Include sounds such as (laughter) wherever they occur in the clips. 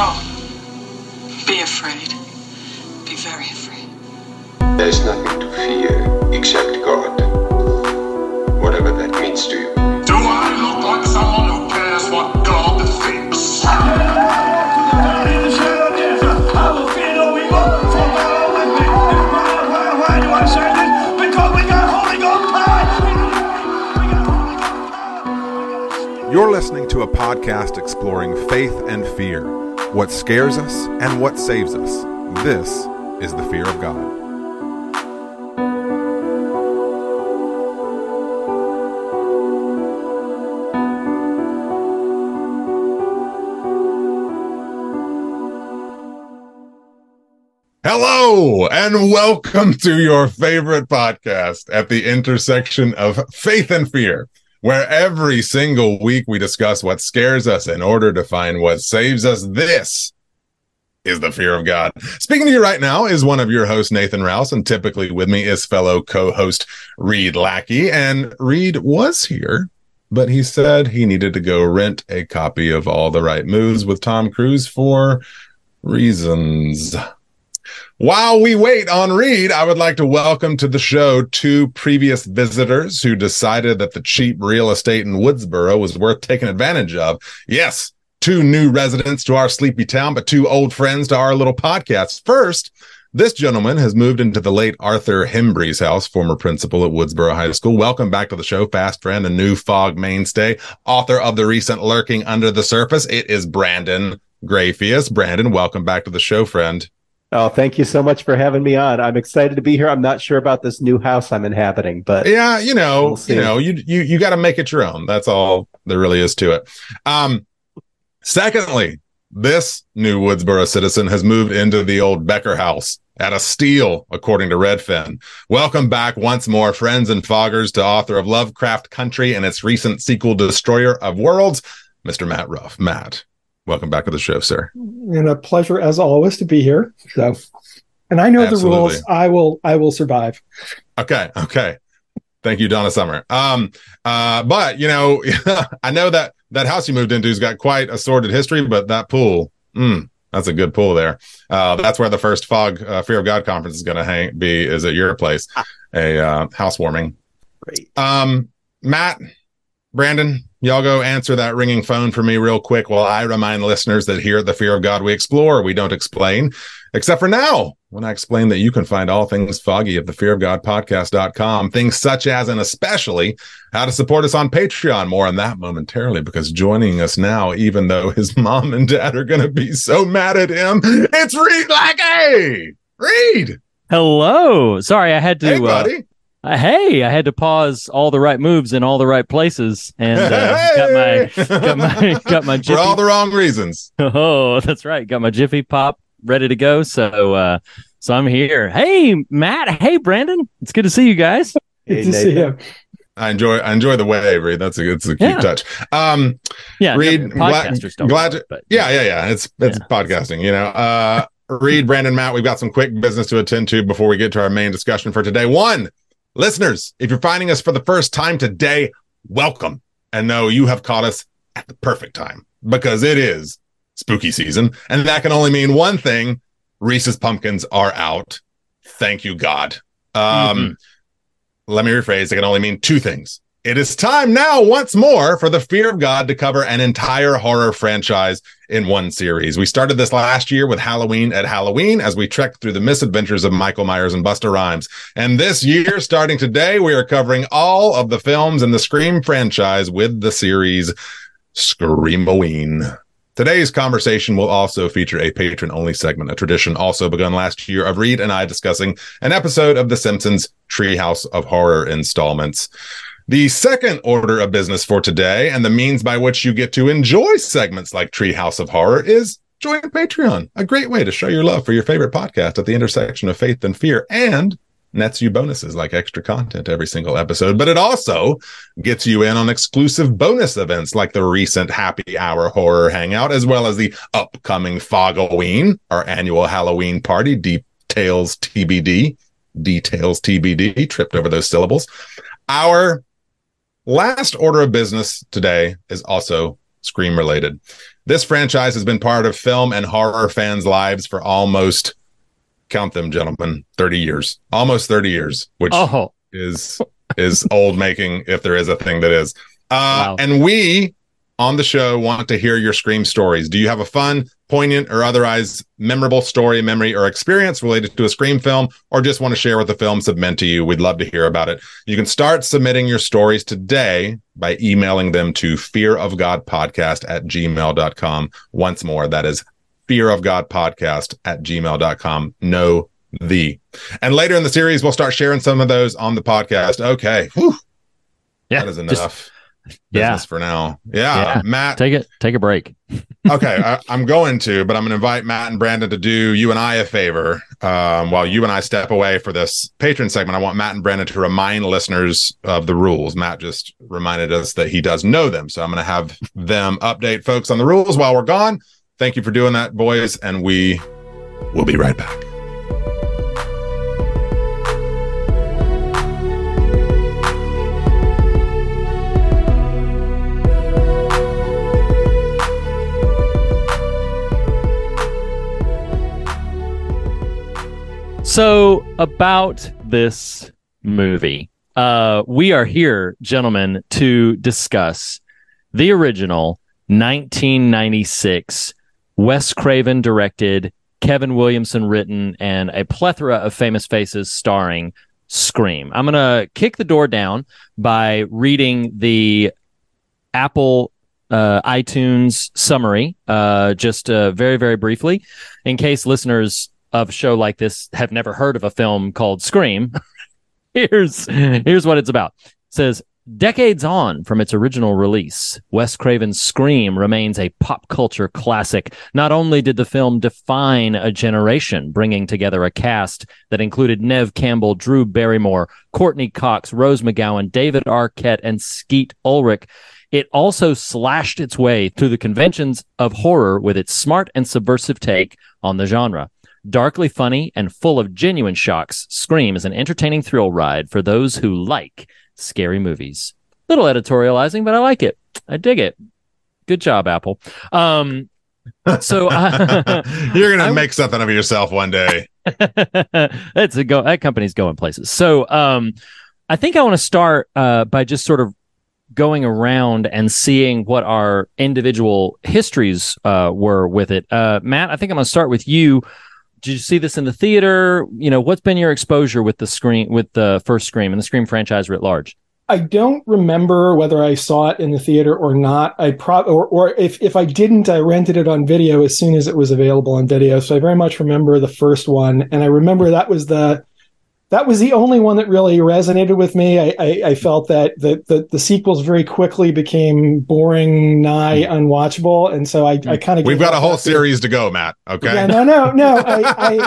No. Be afraid. Be very afraid. There is nothing to fear except God. Whatever that means to you. Do I look like someone who cares what God thinks? We got holy God. You're listening to a podcast exploring faith and fear, what scares us and what saves us. This is the fear of God. Hello and welcome to your favorite podcast at the intersection of faith and fear where every single week we discuss what scares us in order to find what saves us. This is the fear of God. Speaking to you right now is one of your hosts, Nathan Rouse, and typically with me is fellow co-host Reed Lackey. And Reed was here, but he said he needed to go rent a copy of All the Right Moves with Tom Cruise for reasons. While we wait on Reed, I would like to welcome to the show two previous visitors who decided that the cheap real estate in Woodsboro was worth taking advantage of. Yes, two new residents to our sleepy town, but two old friends to our little podcast. First, this gentleman has moved into the late Arthur Himbry's house, former principal at Woodsboro High School. Welcome back to the show, fast friend and new fog mainstay, author of the recent Lurking Under the Surface. It is Brandon Grafius. Brandon, welcome back to the show, friend. Oh, thank you so much for having me on. I'm excited to be here. I'm not sure about this new house I'm inhabiting, but yeah, you know, we'll you know, you you you got to make it your own. That's all there really is to it. Um, secondly, this new Woodsboro citizen has moved into the old Becker house at a steal, according to Redfin. Welcome back once more, friends and foggers, to author of Lovecraft Country and its recent sequel, Destroyer of Worlds, Mr. Matt Ruff. Matt, welcome back to the show, sir. And a pleasure as always to be here. So, and I know Absolutely. the rules. I will. I will survive. Okay. Okay. Thank you, Donna Summer. Um. Uh. But you know, (laughs) I know that that house you moved into's got quite a sordid history, but that pool. Mm, that's a good pool there. Uh, that's where the first Fog uh, Fear of God conference is going to hang be. Is at your place, a uh, housewarming. Great. Um, Matt, Brandon, y'all go answer that ringing phone for me real quick while I remind listeners that here at the Fear of God we explore, we don't explain, except for now when I explain that you can find all things foggy at the fear of God podcast.com, things such as and especially how to support us on Patreon. More on that momentarily because joining us now, even though his (laughs) mom and dad are going to be so mad at him, it's Reed Lackey. Reed. Hello. Sorry, I had to. Hey, buddy. Uh, uh, hey, I had to pause all the right moves in all the right places, and uh, (laughs) hey! got my got my (laughs) got my jiffy... for all the wrong reasons. Oh, that's right. Got my Jiffy Pop ready to go. So, uh, so I'm here. Hey, Matt. Hey, Brandon. It's good to see you guys. Good to Nathan. see you. I enjoy I enjoy the wave, Reed. That's a it's a cute yeah. touch. Um, yeah, Reed, no, podcasters glad, glad to, but, yeah, yeah, yeah. It's it's yeah. podcasting, you know. Uh, Reed, Brandon, Matt, we've got some quick business to attend to before we get to our main discussion for today. One, Listeners, if you're finding us for the first time today, welcome. And no, you have caught us at the perfect time because it is spooky season. And that can only mean one thing Reese's pumpkins are out. Thank you, God. Um, mm-hmm. Let me rephrase. It can only mean two things. It is time now, once more, for the Fear of God to cover an entire horror franchise in one series. We started this last year with Halloween at Halloween as we trekked through the misadventures of Michael Myers and Busta Rhymes. And this year, starting today, we are covering all of the films in the Scream franchise with the series Screamaween. Today's conversation will also feature a patron only segment, a tradition also begun last year of Reed and I discussing an episode of The Simpsons Treehouse of Horror installments. The second order of business for today and the means by which you get to enjoy segments like Treehouse of Horror is join Patreon, a great way to show your love for your favorite podcast at the intersection of faith and fear and nets you bonuses like extra content every single episode, but it also gets you in on exclusive bonus events like the recent happy hour horror hangout, as well as the upcoming Fogoween, our annual Halloween party, details TBD, details TBD, tripped over those syllables. Our Last order of business today is also Scream related. This franchise has been part of film and horror fans' lives for almost count them, gentlemen, 30 years. Almost 30 years, which oh. is is old making if there is a thing that is. Uh, wow. and we on the show want to hear your Scream stories. Do you have a fun, poignant, or otherwise memorable story, memory, or experience related to a Scream film, or just want to share what the films have meant to you? We'd love to hear about it. You can start submitting your stories today by emailing them to fearofgodpodcast at gmail.com. Once more, that is fearofgodpodcast at gmail.com. No, the. And later in the series, we'll start sharing some of those on the podcast. Okay. Whew. Yeah. That is enough. Just- yeah. for now. Yeah, yeah, Matt, take it. Take a break. (laughs) okay, I, am going to, but I'm going to invite Matt and Brandon to do you and I a favor. Um, while you and I step away for this patron segment, I want Matt and Brandon to remind listeners of the rules. Matt just reminded us that he does know them, so I'm going to have them update folks on the rules while we're gone. Thank you for doing that, boys, and we will be right back. So, about this movie, uh, we are here, gentlemen, to discuss the original 1996 Wes Craven directed, Kevin Williamson written, and a plethora of famous faces starring Scream. I'm going to kick the door down by reading the Apple uh, iTunes summary, uh, just uh, very, very briefly, in case listeners of a show like this have never heard of a film called Scream, (laughs) here's here's what it's about. It says Decades on from its original release, Wes Craven's Scream remains a pop culture classic. Not only did the film define a generation, bringing together a cast that included Neve Campbell, Drew Barrymore, Courteney Cox, Rose McGowan, David Arquette, and Skeet Ulrich, it also slashed its way through the conventions of horror with its smart and subversive take on the genre. Darkly funny and full of genuine shocks, Scream is an entertaining thrill ride for those who like scary movies. Little editorializing, but I like it. I dig it. Good job, Apple. Um, (laughs) so uh, (laughs) you're gonna I, make something of yourself one day. (laughs) it's a go. That company's going places. So um, I think I want to start uh, by just sort of going around and seeing what our individual histories uh, were with it. Uh, Matt, I think I'm going to start with you did you see this in the theater? You know, what's been your exposure with the screen with the first Scream and the Scream franchise writ large? I don't remember whether I saw it in the theater or not. I pro or, or if if I didn't, I rented it on video as soon as it was available on video. So I very much remember the first one, and I remember that was the that was the only one that really resonated with me. I, I, I felt that the, the, the sequels very quickly became boring, nigh hmm. unwatchable, and so I, I kind of we've got a whole series to go, Matt. Okay, yeah, no, no, no. I,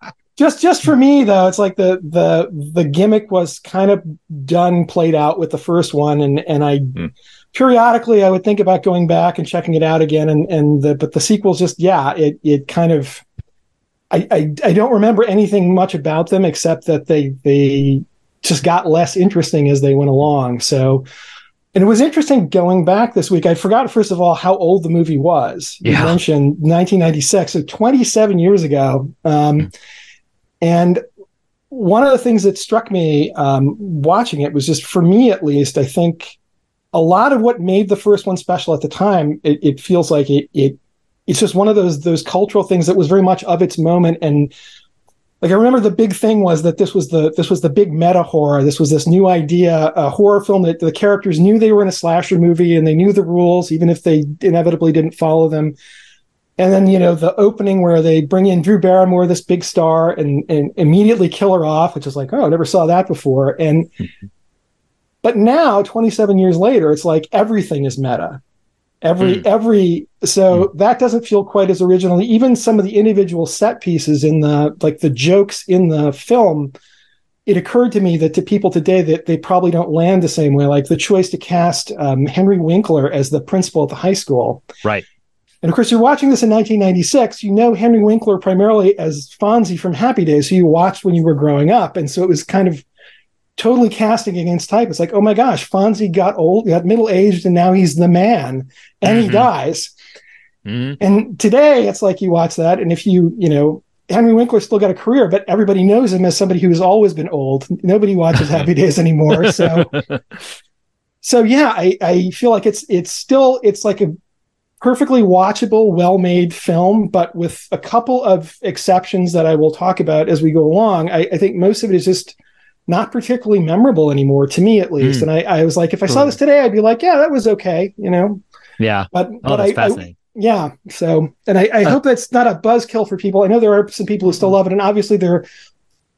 I (laughs) just just for me though, it's like the the the gimmick was kind of done, played out with the first one, and and I. Hmm. Periodically, I would think about going back and checking it out again, and and the but the sequels just yeah, it it kind of I, I, I don't remember anything much about them except that they they just got less interesting as they went along. So, and it was interesting going back this week. I forgot first of all how old the movie was. You mentioned 1996, so 27 years ago. Um, mm-hmm. And one of the things that struck me um, watching it was just for me at least, I think a lot of what made the first one special at the time, it, it feels like it, it it's just one of those those cultural things that was very much of its moment and like I remember the big thing was that this was the this was the big meta horror. This was this new idea, a horror film that the characters knew they were in a slasher movie and they knew the rules, even if they inevitably didn't follow them. And then you know the opening where they bring in Drew Barrymore, this big star, and and immediately kill her off, which is like, oh, I never saw that before. And but now, 27 years later, it's like everything is meta every mm. every so mm. that doesn't feel quite as originally even some of the individual set pieces in the like the jokes in the film it occurred to me that to people today that they probably don't land the same way. Like the choice to cast um, henry winkler as the principal at the high school. Right. And of course you're watching this in 1996 you know henry winkler primarily as fonzie from happy days who you watched when you were growing up. And so it was kind of totally casting against type. It's like, oh my gosh, Fonzie got old, got middle aged, and now he's the man, and he Mhm. dies. Mhm. And today, it's like you watch that, and if you, you know, Henry Winkler still got a career, but everybody knows him as somebody who's always been old. Nobody watches (laughs) Happy Days anymore. So, (laughs) so yeah, I, I feel like it's it's still it's like a perfectly watchable, well-made film, but with a couple of exceptions that I will talk about as we go along. I, I think most of it is just not particularly memorable anymore to me, at least. Mm. And I, I was like, if I saw this today, I'd be like, yeah, that was okay, you know. yeah. But Oh, but I, I yeah. So, and I, I Uh, hope that's not a buzzkill for people. I know there are some people who still love it, and obviously they're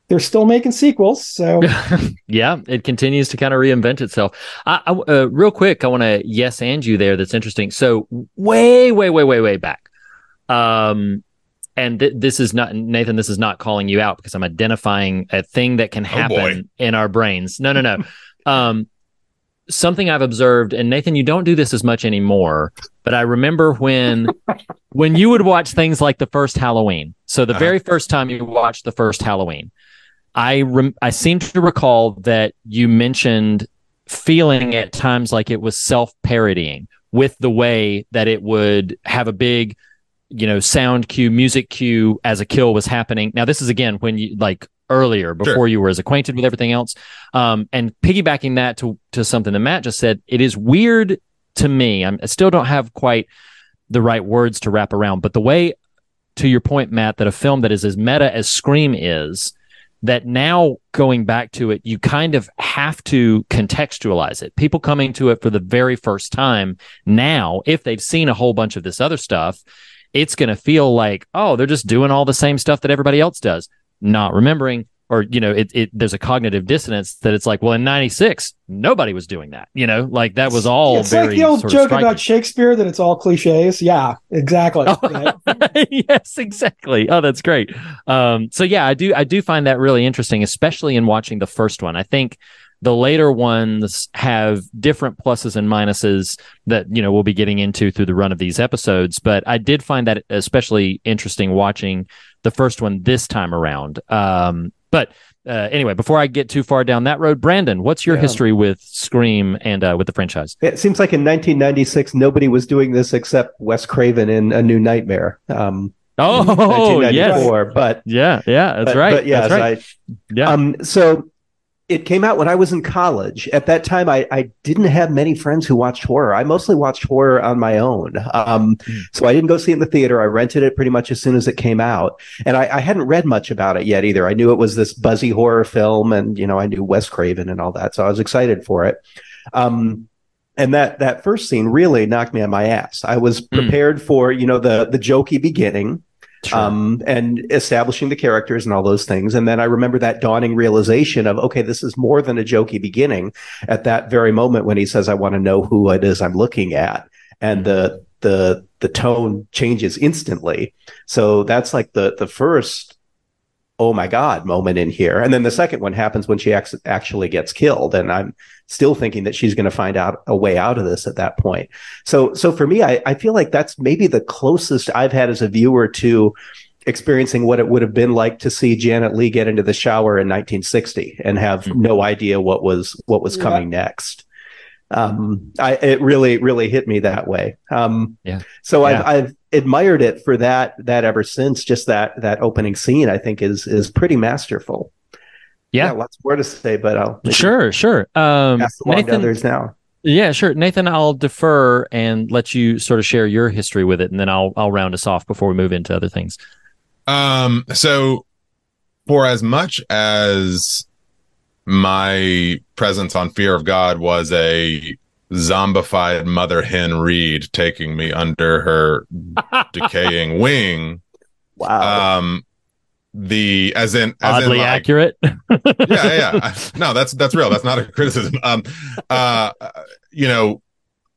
they're still making sequels. So, (laughs) yeah, it continues to kind of reinvent itself. I, I, uh, real quick, I want to yes and you there. That's interesting. So way, way, way, way, way back. Um, and th- this is not Nathan. This is not calling you out because I'm identifying a thing that can boy. happen in our brains. No, no, no. (laughs) um, something I've observed, and Nathan, you don't do this as much anymore. But I remember when (laughs) when you would watch things like the first Halloween. So the Uh-huh. very first time you watched the first Halloween, I rem- I seem to recall that you mentioned feeling at times like it was self parodying with the way that it would have a big, you know, sound cue, music cue as a kill was happening. Now this is again when you like earlier before Sure. you were as acquainted with everything else. Um, and piggybacking that to to something that Matt just said, it is weird to me. I'm, I still don't have quite the right words to wrap around, but the way to your point, Matt, that a film that is as meta as Scream is, that now going back to it, you kind of have to contextualize it. People coming to it for the very first time now, if they've seen a whole bunch of this other stuff, it's going to feel like, oh, they're just doing all the same stuff that everybody else does, not remembering. Or you know, it, it there's a cognitive dissonance that it's like, well, in '96, nobody was doing that. You know, like that was all it's very like the old joke about Shakespeare that it's all cliches. Yeah, exactly. (laughs) Oh. yes, exactly. Oh, that's great. Um, so yeah, I do I do find that really interesting, especially in watching the first one. I think the later ones have different pluses and minuses that you know we'll be getting into through the run of these episodes. But I did find that especially interesting watching the first one this time around. Um, but uh, anyway, before I get too far down that road, Brandon, what's your Yeah. history with Scream and uh, with the franchise? It seems like in 1996, nobody was doing this except Wes Craven in A New Nightmare. Um, Oh, yes. But Yeah, yeah, that's but, right. But yes, that's right. I, Yeah. Um, so it came out when I was in college. At that time, I, I didn't have many friends who watched horror. I mostly watched horror on my own. Um, Hmm. So I didn't go see it in the theater. I rented it pretty much as soon as it came out. And I, I hadn't read much about it yet either. I knew it was this buzzy horror film and, you know, I knew Wes Craven and all that. So I was excited for it. Um, and that that first scene really knocked me on my ass. I was Hmm. prepared for, you know, the the jokey beginning Sure. um, and establishing the characters and all those things. And then I remember that dawning realization of, okay, this is more than a jokey beginning at that very moment when he says, I want to know who it is I'm looking at. And the, the, the tone changes instantly. So that's like the, the first, oh my God moment in here. And then the second one happens when she ac- actually gets killed. And I'm still thinking that she's going to find out a way out of this at that point. So, so for me, I, I feel like that's maybe the closest I've had as a viewer to experiencing what it would have been like to see Janet Leigh get into the shower in 1960 and have Mhm. no idea what was what was Yeah. coming next. Um, I it really really hit me that way. Um, Yeah. So Yeah. I've I've admired it for that that ever since. Just that that opening scene, I think is is pretty masterful. Yeah. lots more to say, but I'll Sure, sure. Um, pass Nathan, others now. yeah, sure. Nathan, I'll defer and let you sort of share your history with it, and then I'll I'll round us off before we move into other things. Um, so for as much as my presence on Fear of God was a zombified mother hen Reed taking me under her (laughs) decaying wing, Wow. um, the as in as Oddly in like, accurate. (laughs) yeah, yeah. (laughs) No, that's that's real. That's not a criticism. Um, uh, you know,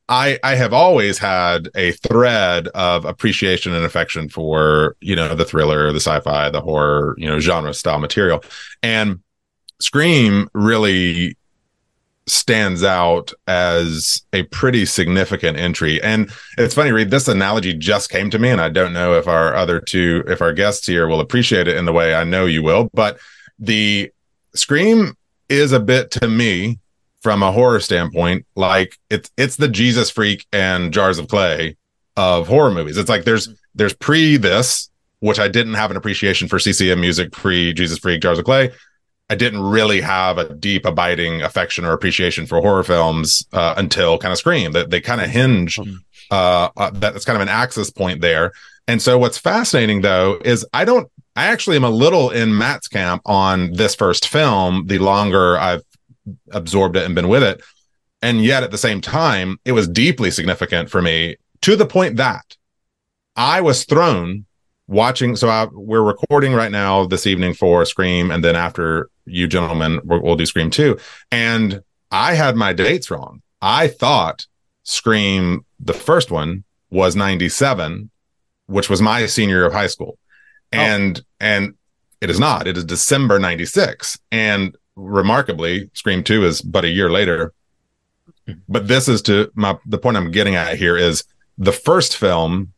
I I have always had a thread of appreciation and affection for you know the thriller, the sci-fi, the horror, you know, genre style material, and Scream really stands out as a pretty significant entry. And it's funny, Reed, this analogy just came to me, and I don't know if our other two, if our guests here will appreciate it in the way I know you will, but the Scream is a bit to me from a horror standpoint like it's it's the jesus freak and jars of clay of horror movies it's like there's there's pre this which i didn't have an appreciation for ccm music pre jesus freak jars of clay i didn't really have a deep abiding affection or appreciation for horror films uh, until kind of scream. That they, kind of hinge uh, uh, that's kind of an access point there. And so what's fascinating though is i don't I actually am a little in Matt's camp on this first film. The longer I've absorbed it and been with it, and yet at the same time, it was deeply significant for me to the point that I was thrown watching. So I, we're recording right now this evening for Scream, and then after you gentlemen, we'll, we'll do Scream two. And I had my dates wrong. I thought Scream, the first one, was 97, which was my senior year of high school. Oh. And, oh. and it is not, it is December 96. And remarkably, Scream 2 is but a year later. Mm-hmm. But this is to my, the point I'm getting at here is the first film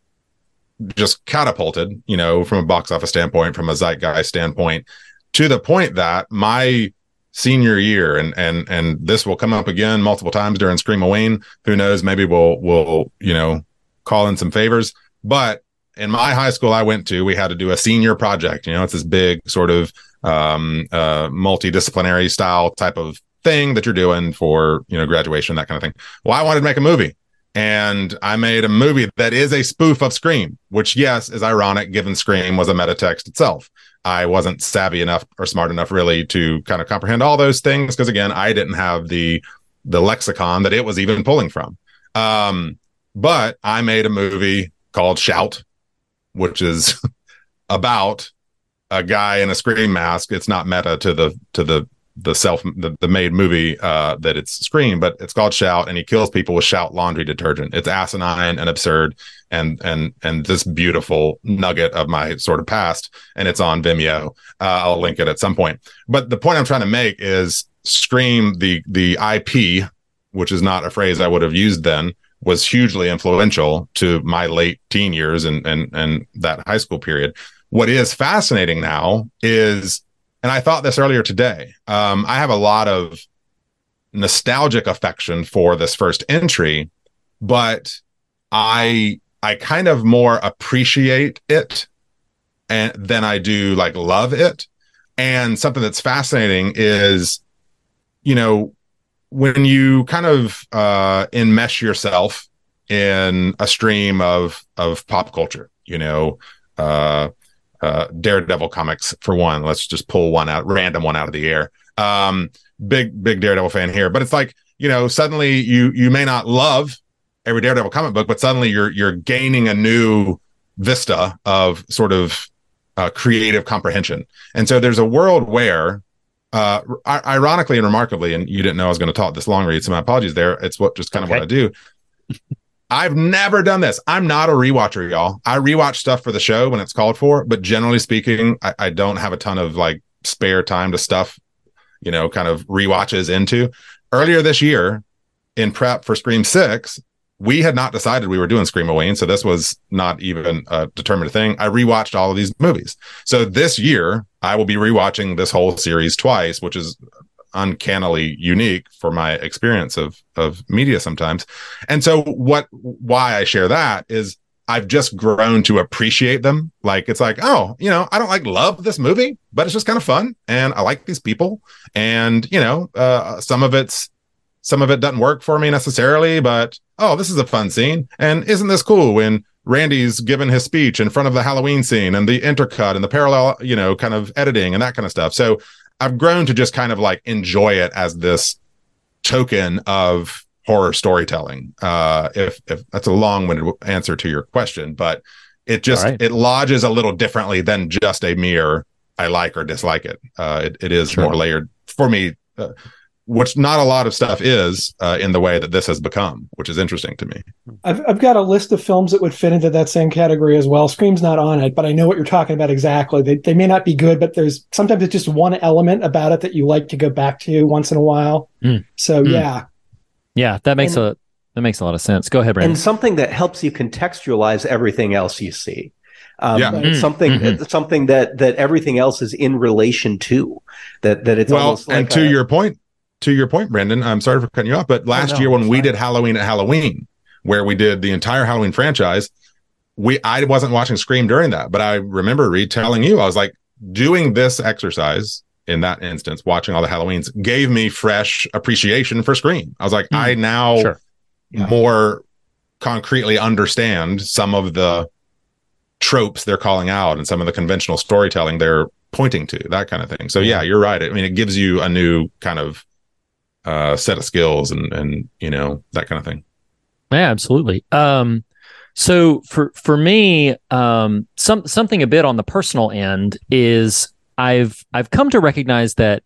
just catapulted, you know, from a box office standpoint, from a zeitgeist standpoint, to the point that my senior year and and and this will come up again multiple times during Screamaween. Who knows? Maybe we'll we'll you know call in some favors. But in my high school I went to, we had to do a senior project. You know, it's this big sort of um, uh, multidisciplinary style type of thing that you're doing for you know graduation, that kind of thing. Well, I wanted to make a movie. And I made a movie that is a spoof of Scream, which, yes, is ironic given Scream was a meta text itself. I wasn't savvy enough or smart enough really to kind of comprehend all those things because again, I didn't have the the lexicon that it was even pulling from. Um, but I made a movie called Shout, which is (laughs) about a guy in a scream mask. It's not meta to the to the the self the, the made movie uh that it's scream but it's called shout and he kills people with shout laundry detergent. It's asinine and absurd and and and this beautiful nugget of my sort of past and it's on vimeo. Uh, i'll link it at some point. But the point i'm trying to make is scream the the ip which is not a phrase i would have used then was hugely influential to my late teen years and and and that high school period. What is fascinating now is and I thought this earlier today. Um, I have a lot of nostalgic affection for this first entry, but I I kind of more appreciate it and than I do like love it. And something that's fascinating is, you know, when you kind of uh enmesh yourself in a stream of of pop culture, you know, uh uh, Daredevil comics for one. Let's just pull one out, random one out of the air. Um, big, big Daredevil fan here, but it's like, you know, suddenly you, you may not love every Daredevil comic book, but suddenly you're, you're gaining a new vista of sort of uh, creative comprehension. And so there's a world where, uh, ironically and remarkably, and you didn't know I was going to talk this long Reed, so my apologies there. It's what just kind of what I do. I've never done this. I'm not a rewatcher, y'all. I rewatch stuff for the show when it's called for, but generally speaking, I, I don't have a ton of like spare time to stuff, you know, kind of rewatches into. Earlier this year, in prep for Scream Six, we had not decided we were doing Screamaween, so this was not even a determined thing. I rewatched all of these movies. So this year, I will be rewatching this whole series twice, which is uncannily unique for my experience of of media sometimes. And so what why I share that is I've just grown to appreciate them. Like it's like, oh, you know, I don't like love this movie, but it's just kind of fun and I like these people and, you know, uh some of it's some of it doesn't work for me necessarily, but oh, this is a fun scene. And isn't this cool when Randy's given his speech in front of the Halloween scene and the intercut and the parallel, you know, kind of editing and that kind of stuff. So I've grown to just kind of like enjoy it as this token of horror storytelling. Uh, if if that's a long-winded answer to your question, but it just right. it lodges a little differently than just a mere I like or dislike it. Uh, it, it is sure. more layered for me. Uh, which not a lot of stuff is uh, in the way that this has become, which is interesting to me. I've, I've got a list of films that would fit into that same category as well. Scream's not on it, but I know what you're talking about exactly. They, they may not be good, but there's sometimes it's just one element about it that you like to go back to once in a while. Mm. So mm. yeah, yeah, that makes and, a that makes a lot of sense. Go ahead, Brandon. And something that helps you contextualize everything else you see. Um, Yeah. it's Mm, something mhm. something that that everything else is in relation to. That that it's well, almost like and to a- your point, to your point, Brendan, I'm sorry for cutting you off, but last no, year when we fine. did Halloween at Halloween, where we did the entire Halloween franchise, we I wasn't watching Scream during that, but I remember Reed telling you, I was like, doing this exercise in that instance, watching all the Halloweens gave me fresh appreciation for Scream. I was like, Hmm. I now Sure. Yeah. more concretely understand some of the tropes they're calling out and some of the conventional storytelling they're pointing to that kind of thing so yeah you're right i mean it gives you a new kind of uh set of skills and and you know that kind of thing Yeah, absolutely. Um, so for for me, um, some something a bit on the personal end is I've I've come to recognize that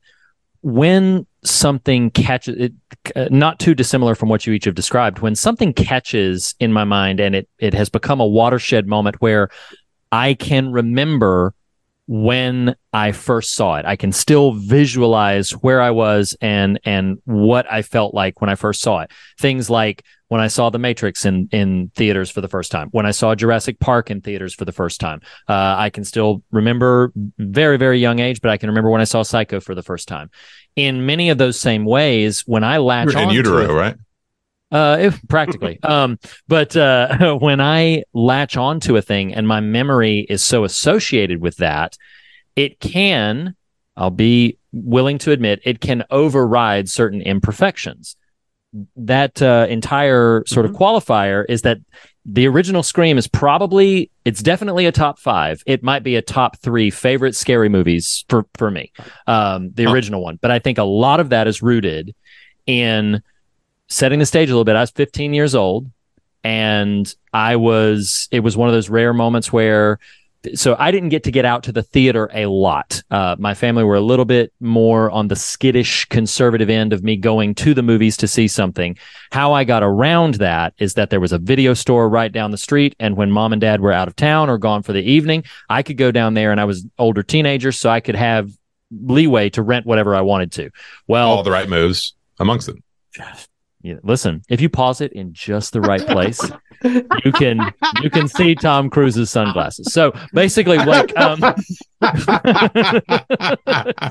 when something catches it, uh, not too dissimilar from what you each have described, when something catches in my mind and it it has become a watershed moment where I can remember when I first saw it. I can still visualize where I was and and what I felt like when I first saw it. Things like when I saw The Matrix in in theaters for the first time, when I saw Jurassic Park in theaters for the first time. Uh, I can still remember very very young age, but I can remember when I saw Psycho for the first time. In many of those same ways, when I latch in on utero to it, right uh, if practically. (laughs) um, but uh, (laughs) when I latch onto a thing and my memory is so associated with that, it can, I'll be willing to admit, it can override certain imperfections. That uh, entire sort of qualifier is that the original Scream is probably, it's definitely a top five. It might be a top three favorite scary movies for, for me, um, the original one. But I think a lot of that is rooted in setting the stage a little bit. I was 15 years old and I was, it was one of those rare moments where, so I didn't get to get out to the theater a lot. Uh, my family were a little bit more on the skittish conservative end of me going to the movies to see something. How I got around that is that there was a video store right down the street. And when mom and dad were out of town or gone for the evening, I could go down there and I was older teenager. So I could have leeway to rent whatever I wanted to. Well, all the right moves amongst them yeah, listen, if you pause it in just the right place, (laughs) you can you can see Tom Cruise's sunglasses. So basically, like, um, (laughs)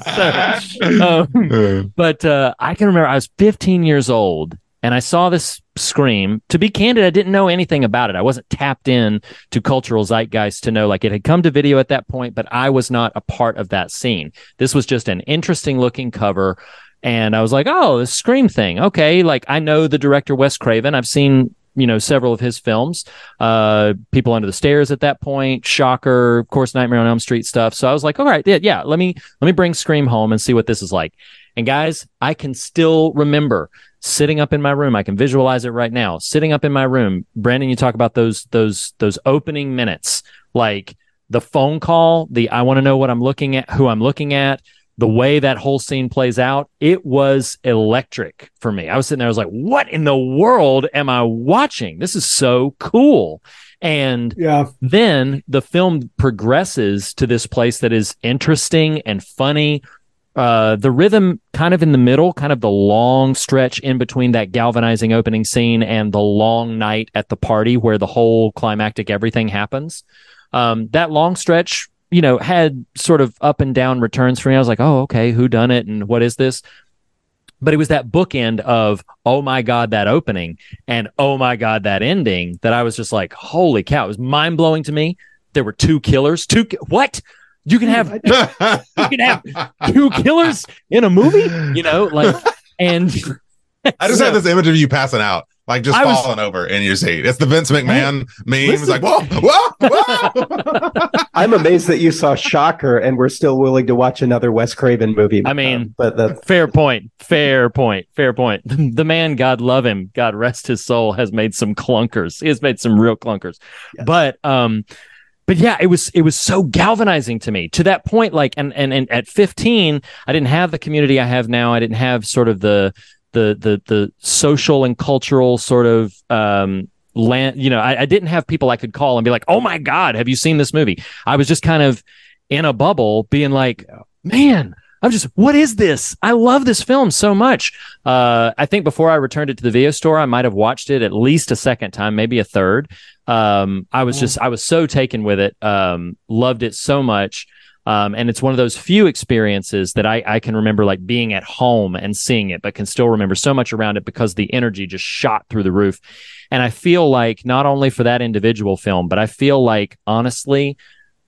so, um, but uh, I can remember I was 15 years old and I saw this scream. To be candid, I didn't know anything about it. I wasn't tapped in to cultural zeitgeist to know like it had come to video at that point, but I was not a part of that scene. This was just an interesting looking cover. And I was like, oh, this Scream thing. Okay. Like I know the director Wes Craven. I've seen, you know, several of his films. Uh, People Under the Stairs at that point, Shocker, of course, Nightmare on Elm Street stuff. So I was like, all right, yeah, yeah, let me let me bring Scream home and see what this is like. And guys, I can still remember sitting up in my room. I can visualize it right now. Sitting up in my room. Brandon, you talk about those those those opening minutes, like the phone call, the I want to know what I'm looking at, who I'm looking at, the way that whole scene plays out. It was electric for me. I was sitting there, I was like, what in the world am I watching? This is so cool. And Yeah. then the film progresses to this place that is interesting and funny. Uh, the rhythm kind of in the middle, kind of the long stretch in between that galvanizing opening scene and the long night at the party where the whole climactic everything happens. Um, that long stretch, you know, had sort of up and down returns for me. I was like, oh, okay, who done it and what is this? But it was that bookend of, oh my God, that opening and oh my God, that ending that I was just like, holy cow. It was mind blowing to me. There were two killers. Two, ki- what? You can have, (laughs) you can have two killers in a movie, you know, like, and I just So- have this image of you passing out, like just I was- falling over in your seat. It's the Vince McMahon meme. It's like, whoa, whoa, whoa. (laughs) I'm amazed that you saw Shocker and we're still willing to watch another Wes Craven movie. I mean, Um, but the, Fair point. Fair point. Fair point. The man, God love him, God rest his soul, has made some clunkers. He has made some real clunkers. Yes. But um, but yeah, it was it was so galvanizing to me to that point. Like, and and and at 15, I didn't have the community I have now. I didn't have sort of the the the the social and cultural sort of um land. You know, I, I didn't have people I could call and be like, "Oh my God, have you seen this movie?" I was just kind of in a bubble, being like, "Man." I'm just, what is this? I love this film so much. Uh, I think before I returned it to the video store, I might have watched it at least a second time, maybe a third. Um, I was just, I was so taken with it. Um, loved it so much. Um, and it's one of those few experiences that I, I can remember like being at home and seeing it, but can still remember so much around it because the energy just shot through the roof. And I feel like not only for that individual film, but I feel like honestly,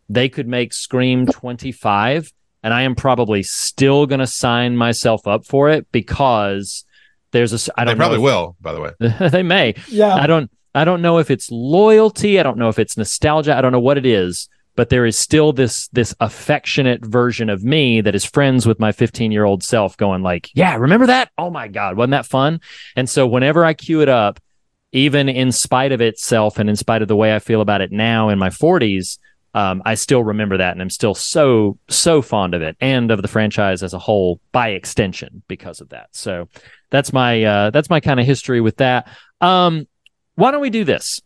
they could make Scream 25 and I am probably still going to sign myself up for it because there's a. I don't. They probably know if, will. By the way, (laughs) they may. Yeah. I don't. I don't know if it's loyalty. I don't know if it's nostalgia. I don't know what it is. But there is still this this affectionate version of me that is friends with my 15 year old self, going like, "Yeah, remember that? Oh my god, wasn't that fun?" And so whenever I cue it up, even in spite of itself and in spite of the way I feel about it now in my 40s, um, I still remember that, and I'm still so so fond of it and of the franchise as a whole by extension because of that. So that's my uh, that's my kind of history with that. Um, why don't we do this?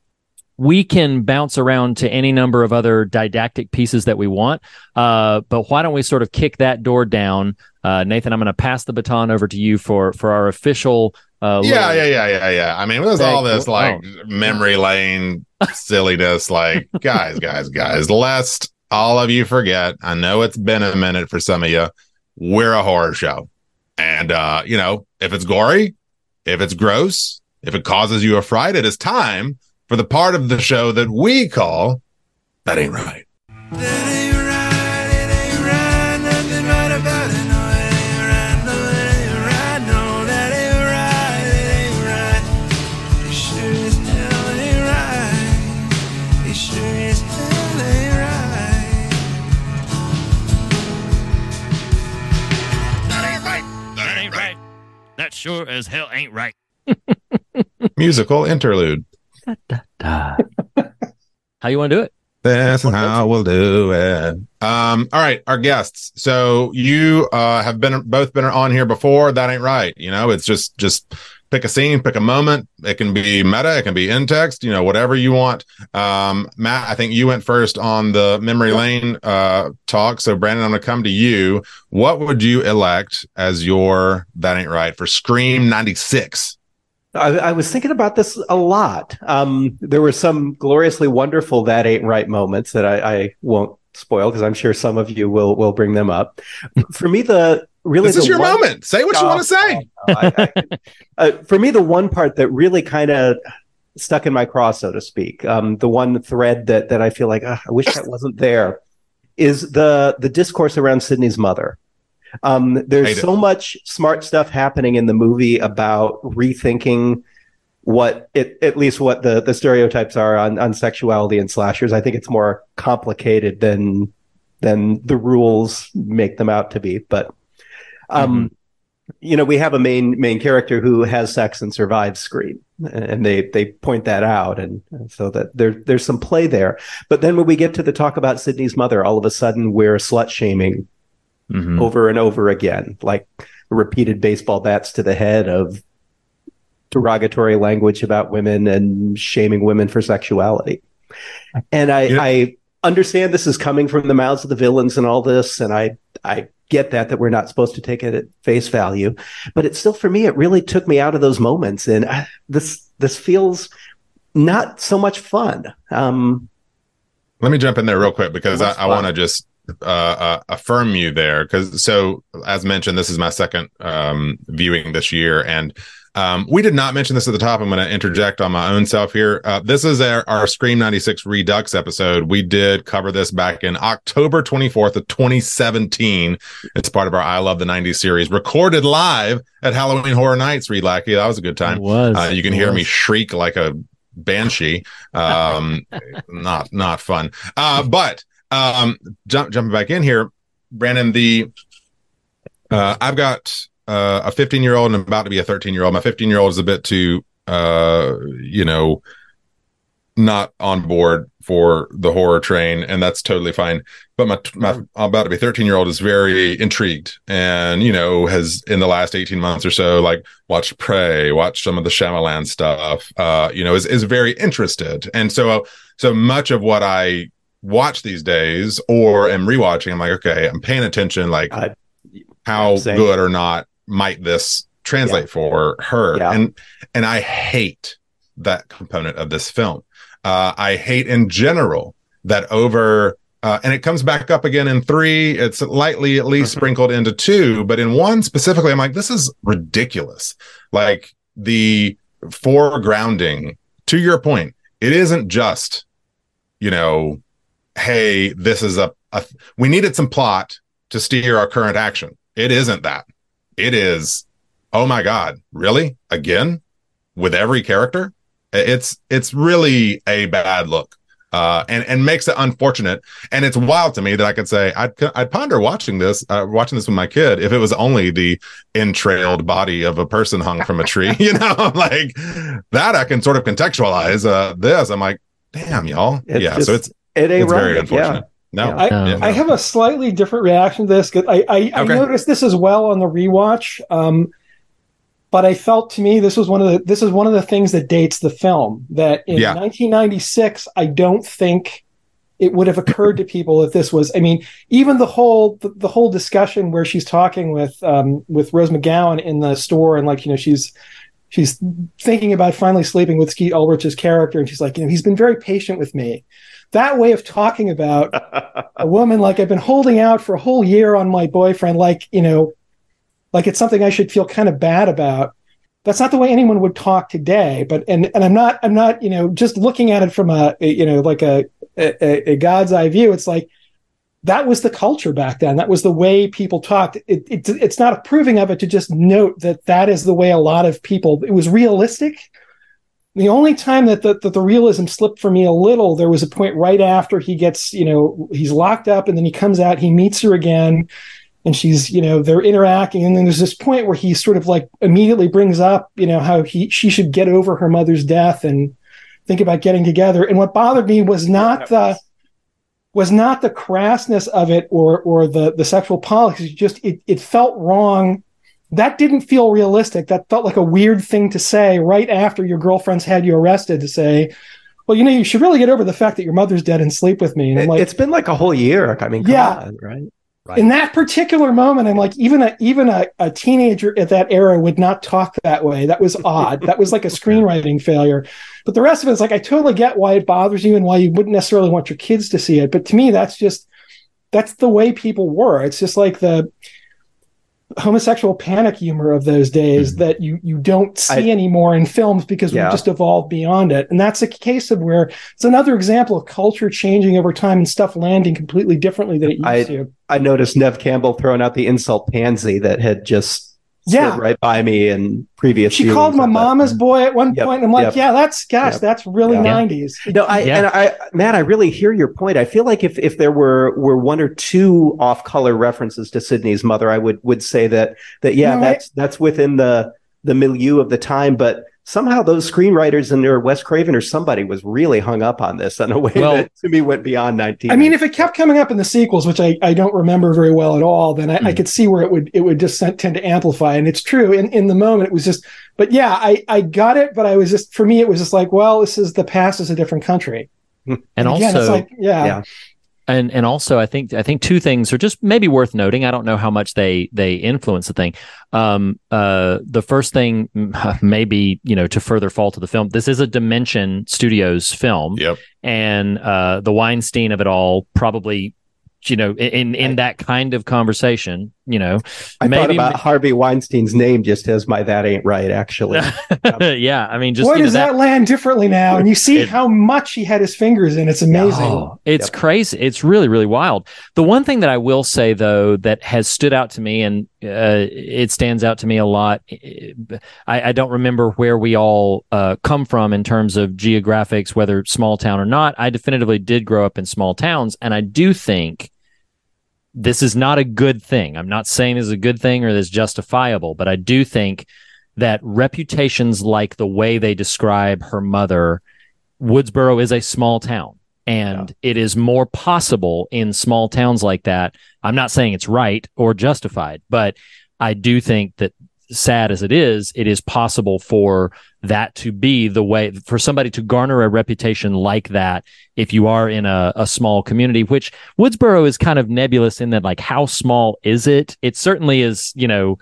We can bounce around to any number of other didactic pieces that we want, uh, but why don't we sort of kick that door down? Uh, Nathan, I'm going to pass the baton over to you for for our official. Uh, yeah, yeah, yeah, yeah, yeah. I mean, there's all this like memory lane silliness. Like, (laughs) guys, guys, guys, lest all of you forget, I know it's been a minute for some of you. We're a horror show. And, uh, you know, if it's gory, if it's gross, if it causes you a fright, it is time for the part of the show that we call That Ain't Right. That ain't right. It ain't right, nothing right about it. That ain't right. That ain't right. That sure as hell ain't right. Musical interlude. (laughs) How you want to do it? This is how we'll do it. Um, all right, our guests. So you uh have been both been on here before. That ain't right. You know, it's just just pick a scene, pick a moment. It can be meta, it can be in text, you know, whatever you want. Um, Matt, I think you went first on the memory lane uh talk. So Brandon, I'm gonna come to you. What would you elect as your that ain't right for Scream 96? I, I was thinking about this a lot. Um, there were some gloriously wonderful that ain't right moments that I, I won't spoil because I'm sure some of you will will bring them up. For me, the really This is your one- moment. Say what you Oh, want to say. oh, I- uh, for me, the one part that really kind of stuck in my craw, so to speak, um, the one thread that that I feel like "Ugh, I wish that wasn't there, is the the discourse around Sidney's mother. Um, there's so much smart stuff happening in the movie about rethinking what it at least what the the stereotypes are on on sexuality and slashers. I think it's more complicated than than the rules make them out to be. But um, you know, we have a main main character who has sex and survives Scream, and they they point that out, and so that there there's some play there. But then when we get to the talk about Sidney's mother, all of a sudden we're slut shaming Mhm. over and over again, like repeated baseball bats to the head of derogatory language about women and shaming women for sexuality. And I. I understand this is coming from the mouths of the villains and all this, and I, I get that that we're not supposed to take it at face value, but it still for me it really took me out of those moments, and I, this this feels not so much fun. Um, Let me jump in there real quick because I, I want to just uh, uh, affirm you there. Because so, as mentioned, this is my second um, viewing this year, and um, we did not mention this at the top. I'm going to interject on my own self here. Uh, this is our, our Scream 96 Redux episode. We did cover this back in October 24th of 2017. It's part of our I Love the 90s series, recorded live at Halloween Horror Nights. Reed Lackey, that was a good time. It was. Uh, you can hear was. me shriek like a banshee. Um, (laughs) not not fun. Uh, but um, jump jumping back in here, Brandon. The uh, I've got uh, a 15 year old and I'm about to be a 13 year old. My 15 year old is a bit too, uh, you know, not on board for the horror train, and that's totally fine. But my my about to be 13 year old is very intrigued, and you know has in the last 18 months or so like watched Prey, watched some of the Shyamalan stuff. Uh, you know, is is very interested, and so so much of what I watch these days or am rewatching, I'm like, okay, I'm paying attention. Like, Uh, how Same. good or not might this translate for her. Yeah. And and I hate that component of this film. Uh, I hate in general that over uh, and it comes back up again in three. It's lightly at least Mhm. sprinkled into two, but in one specifically, I'm like, this is ridiculous. Like the foregrounding, to your point, it isn't just, you know, hey, this is a, a we needed some plot to steer our current action. It isn't that. It is, oh my God, really? Again? With every character? It's it's really a bad look. Uh, and and makes it unfortunate, and it's wild to me that I could say I'd I'd ponder watching this, uh, watching this with my kid if it was only the entrailed body of a person hung from a tree, (laughs) you know, (laughs) like that I can sort of contextualize. Uh, this I'm like, damn, y'all, It's yeah. just- so it's It ain't it's right. very Yeah. unfortunate. No, I, Um, yeah, I have a slightly different reaction to this. I, I, I Okay. noticed this as well on the rewatch, um, but I felt to me this was one of the this is one of the things that dates the film. That in Yeah. 1996, I don't think it would have occurred to people if this was. I mean, even the whole the, the whole discussion where she's talking with um, with Rose McGowan in the store, and like you know she's she's thinking about finally sleeping with Skeet Ulrich's character, and she's like, you know, he's been very patient with me. That way of talking about a (laughs) woman like I've been holding out for a whole year on my boyfriend, like, you know, like it's something I should feel kind of bad about. That's not the way anyone would talk today. But and and I'm not I'm not you know just looking at it from a, you know like a, a a God's eye view. It's like that was the culture back then. That was the way people talked. It, it it's not approving of it to just note that that is the way a lot of people. It was realistic. The only time that the, that the realism slipped for me a little, there was a point right after he gets, you know, he's locked up and then he comes out, he meets her again, and she's, you know, they're interacting. And then there's this point where he sort of like immediately brings up, you know, how he she should get over her mother's death and think about getting together. And what bothered me was not the was not the crassness of it or or the the sexual politics. It just it it felt wrong. That didn't feel realistic. That felt like a weird thing to say right after your girlfriend's had you arrested to say, well, you know, you should really get over the fact that your mother's dead and sleep with me. And I'm like, it's been like a whole year. I mean, Yeah. on, right? In that particular moment, I'm like, even a even a, a teenager at that era would not talk that way. That was odd. that was like a (laughs) screenwriting failure. But the rest of it is like, I totally get why it bothers you and why you wouldn't necessarily want your kids to see it. But to me, that's just that's the way people were. It's just like the homosexual panic humor of those days mm-hmm. that you you don't see I- anymore in films because Yeah. we've just evolved beyond it. And that's a case of where it's another example of culture changing over time and stuff landing completely differently than it used I- to. I noticed Neve Campbell throwing out the insult pansy that had just Yeah. slid right by me in previous. She called my of that. mama's boy at one Yep, point, and I'm like, yep. yeah, that's gosh, Yep. that's really Yeah. 90s. No, I Yeah. and I, Matt, I really hear your point. I feel like if if there were were one or two off color references to Sidney's mother, I would would say that that yeah, No, I- that's that's within the the milieu of the time. But somehow those screenwriters and or Wes Craven or somebody was really hung up on this in a way Well- that to me went beyond nineteen. I mean, if it kept coming up in the sequels, which I, I don't remember very well at all, then I, I Mm. could see where it would it would just tend to amplify. And it's true in, in the moment, it was just, but yeah, I, I got it, but I was just for me, it was just like, well, this is the past is a different country. and again, also it's like, yeah, Yeah. And and also I think I think two things are just maybe worth noting. I don't know how much they they influence the thing. Um, uh, the first thing (laughs) maybe you know to further fall to the film. This is a Dimension Studios film, Yep. and uh, the Weinstein of it all probably you know in in that kind of conversation you know I thought maybe about Harvey Weinstein's name just as my that ain't right. Actually, (laughs) yeah I mean just know, does that, land differently now. And you see It- how much he had his fingers in. It's amazing. Oh, it's Yep. crazy. It's really, really wild. The one thing that I will say, though, that has stood out to me and uh, it stands out to me a lot, I, I don't remember where we all uh, come from in terms of geographics, whether small town or not. I definitively did grow up in small towns. And I do think this is not a good thing. I'm not saying this is a good thing or this is justifiable, but I do think that reputations like the way they describe her mother, Woodsboro is a small town. And it is more possible in small towns like that. I'm not saying it's right or justified, but I do think that sad as it is, it is possible for that to be the way for somebody to garner a reputation like that if you are in a, a small community, which Woodsboro is kind of nebulous in that, like, how small is it? It certainly is, you know,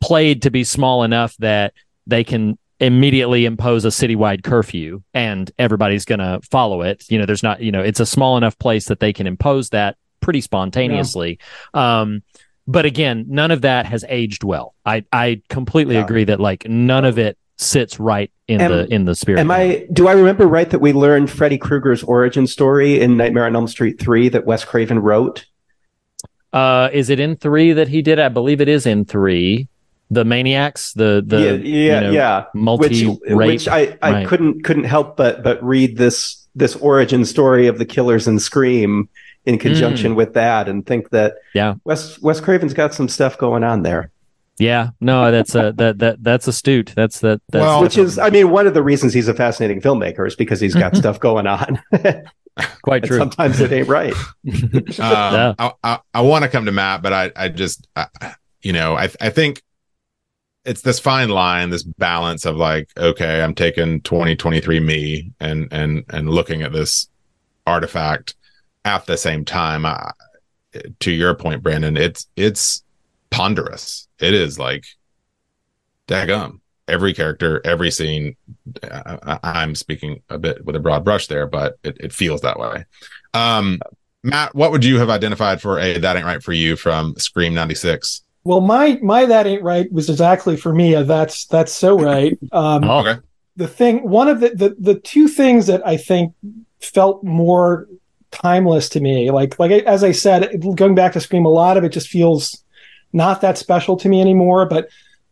played to be small enough that they can immediately impose a citywide curfew and everybody's going to follow it. You know, there's not, you know, it's a small enough place that they can impose that pretty spontaneously. Yeah. Um, but again, none of that has aged well. I I completely yeah. agree that like none of it sits right in am, the in the spirit. Am I do I remember right that we learned Freddy Krueger's origin story in Nightmare on Elm Street 3 that Wes Craven wrote? Uh is it in 3 that he did? I believe it is in 3 the maniacs the the yeah yeah, you know, yeah. multi which, which I, I right. couldn't couldn't help but but read this this origin story of the killers in scream in conjunction mm. with that and think that yeah. Wes wes craven's got some stuff going on there. Yeah. No that's a that that that's astute. That's that that's well, which is i mean one of the reasons he's a fascinating filmmaker is because he's got (laughs) stuff going on. (laughs) Quite true. sometimes it ain't right. (laughs) Um, yeah. i, I, I want to come to matt but i i just I, you know i i think it's this fine line, this balance of like, okay, I'm taking 2023 me and and and looking at this artifact at the same time. I, to your point, Brandon, it's it's ponderous. It is like, daggum. Every character, every scene. I, I'm speaking a bit with a broad brush there, but it, it feels that way. Um, Matt, what would you have identified for a that ain't right for you from Scream '96? Well, my my that ain't right was exactly for me. that's that's so right. Um, oh, okay. The thing, one of the, the the two things that I think felt more timeless to me, like like as I said, going back to Scream, a lot of it just feels not that special to me anymore. But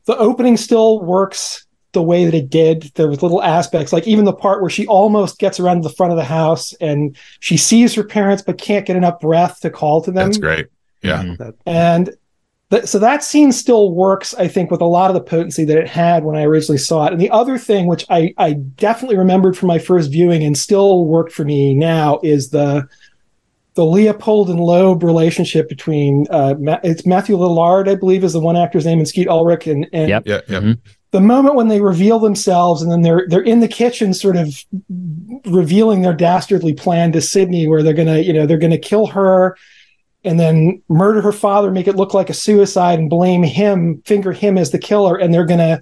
the opening still works the way that it did. There was little aspects, like even the part where she almost gets around to the front of the house and she sees her parents but can't get enough breath to call to them. That's great. Yeah. Mm-hmm. And so that scene still works, I think, with a lot of the potency that it had when I originally saw it. And the other thing, which I, I definitely remembered from my first viewing and still worked for me now, is the the Leopold and Loeb relationship between uh, Ma- it's Matthew Lillard, I believe, is the one actor's name, and Skeet Ulrich, and, and yep. yeah, yeah. Mm-hmm. The moment when they reveal themselves, and then they're they're in the kitchen, sort of revealing their dastardly plan to Sidney, where they're gonna, you know, they're gonna kill her and then murder her father, make it look like a suicide, and blame him, finger him as the killer, and they're gonna,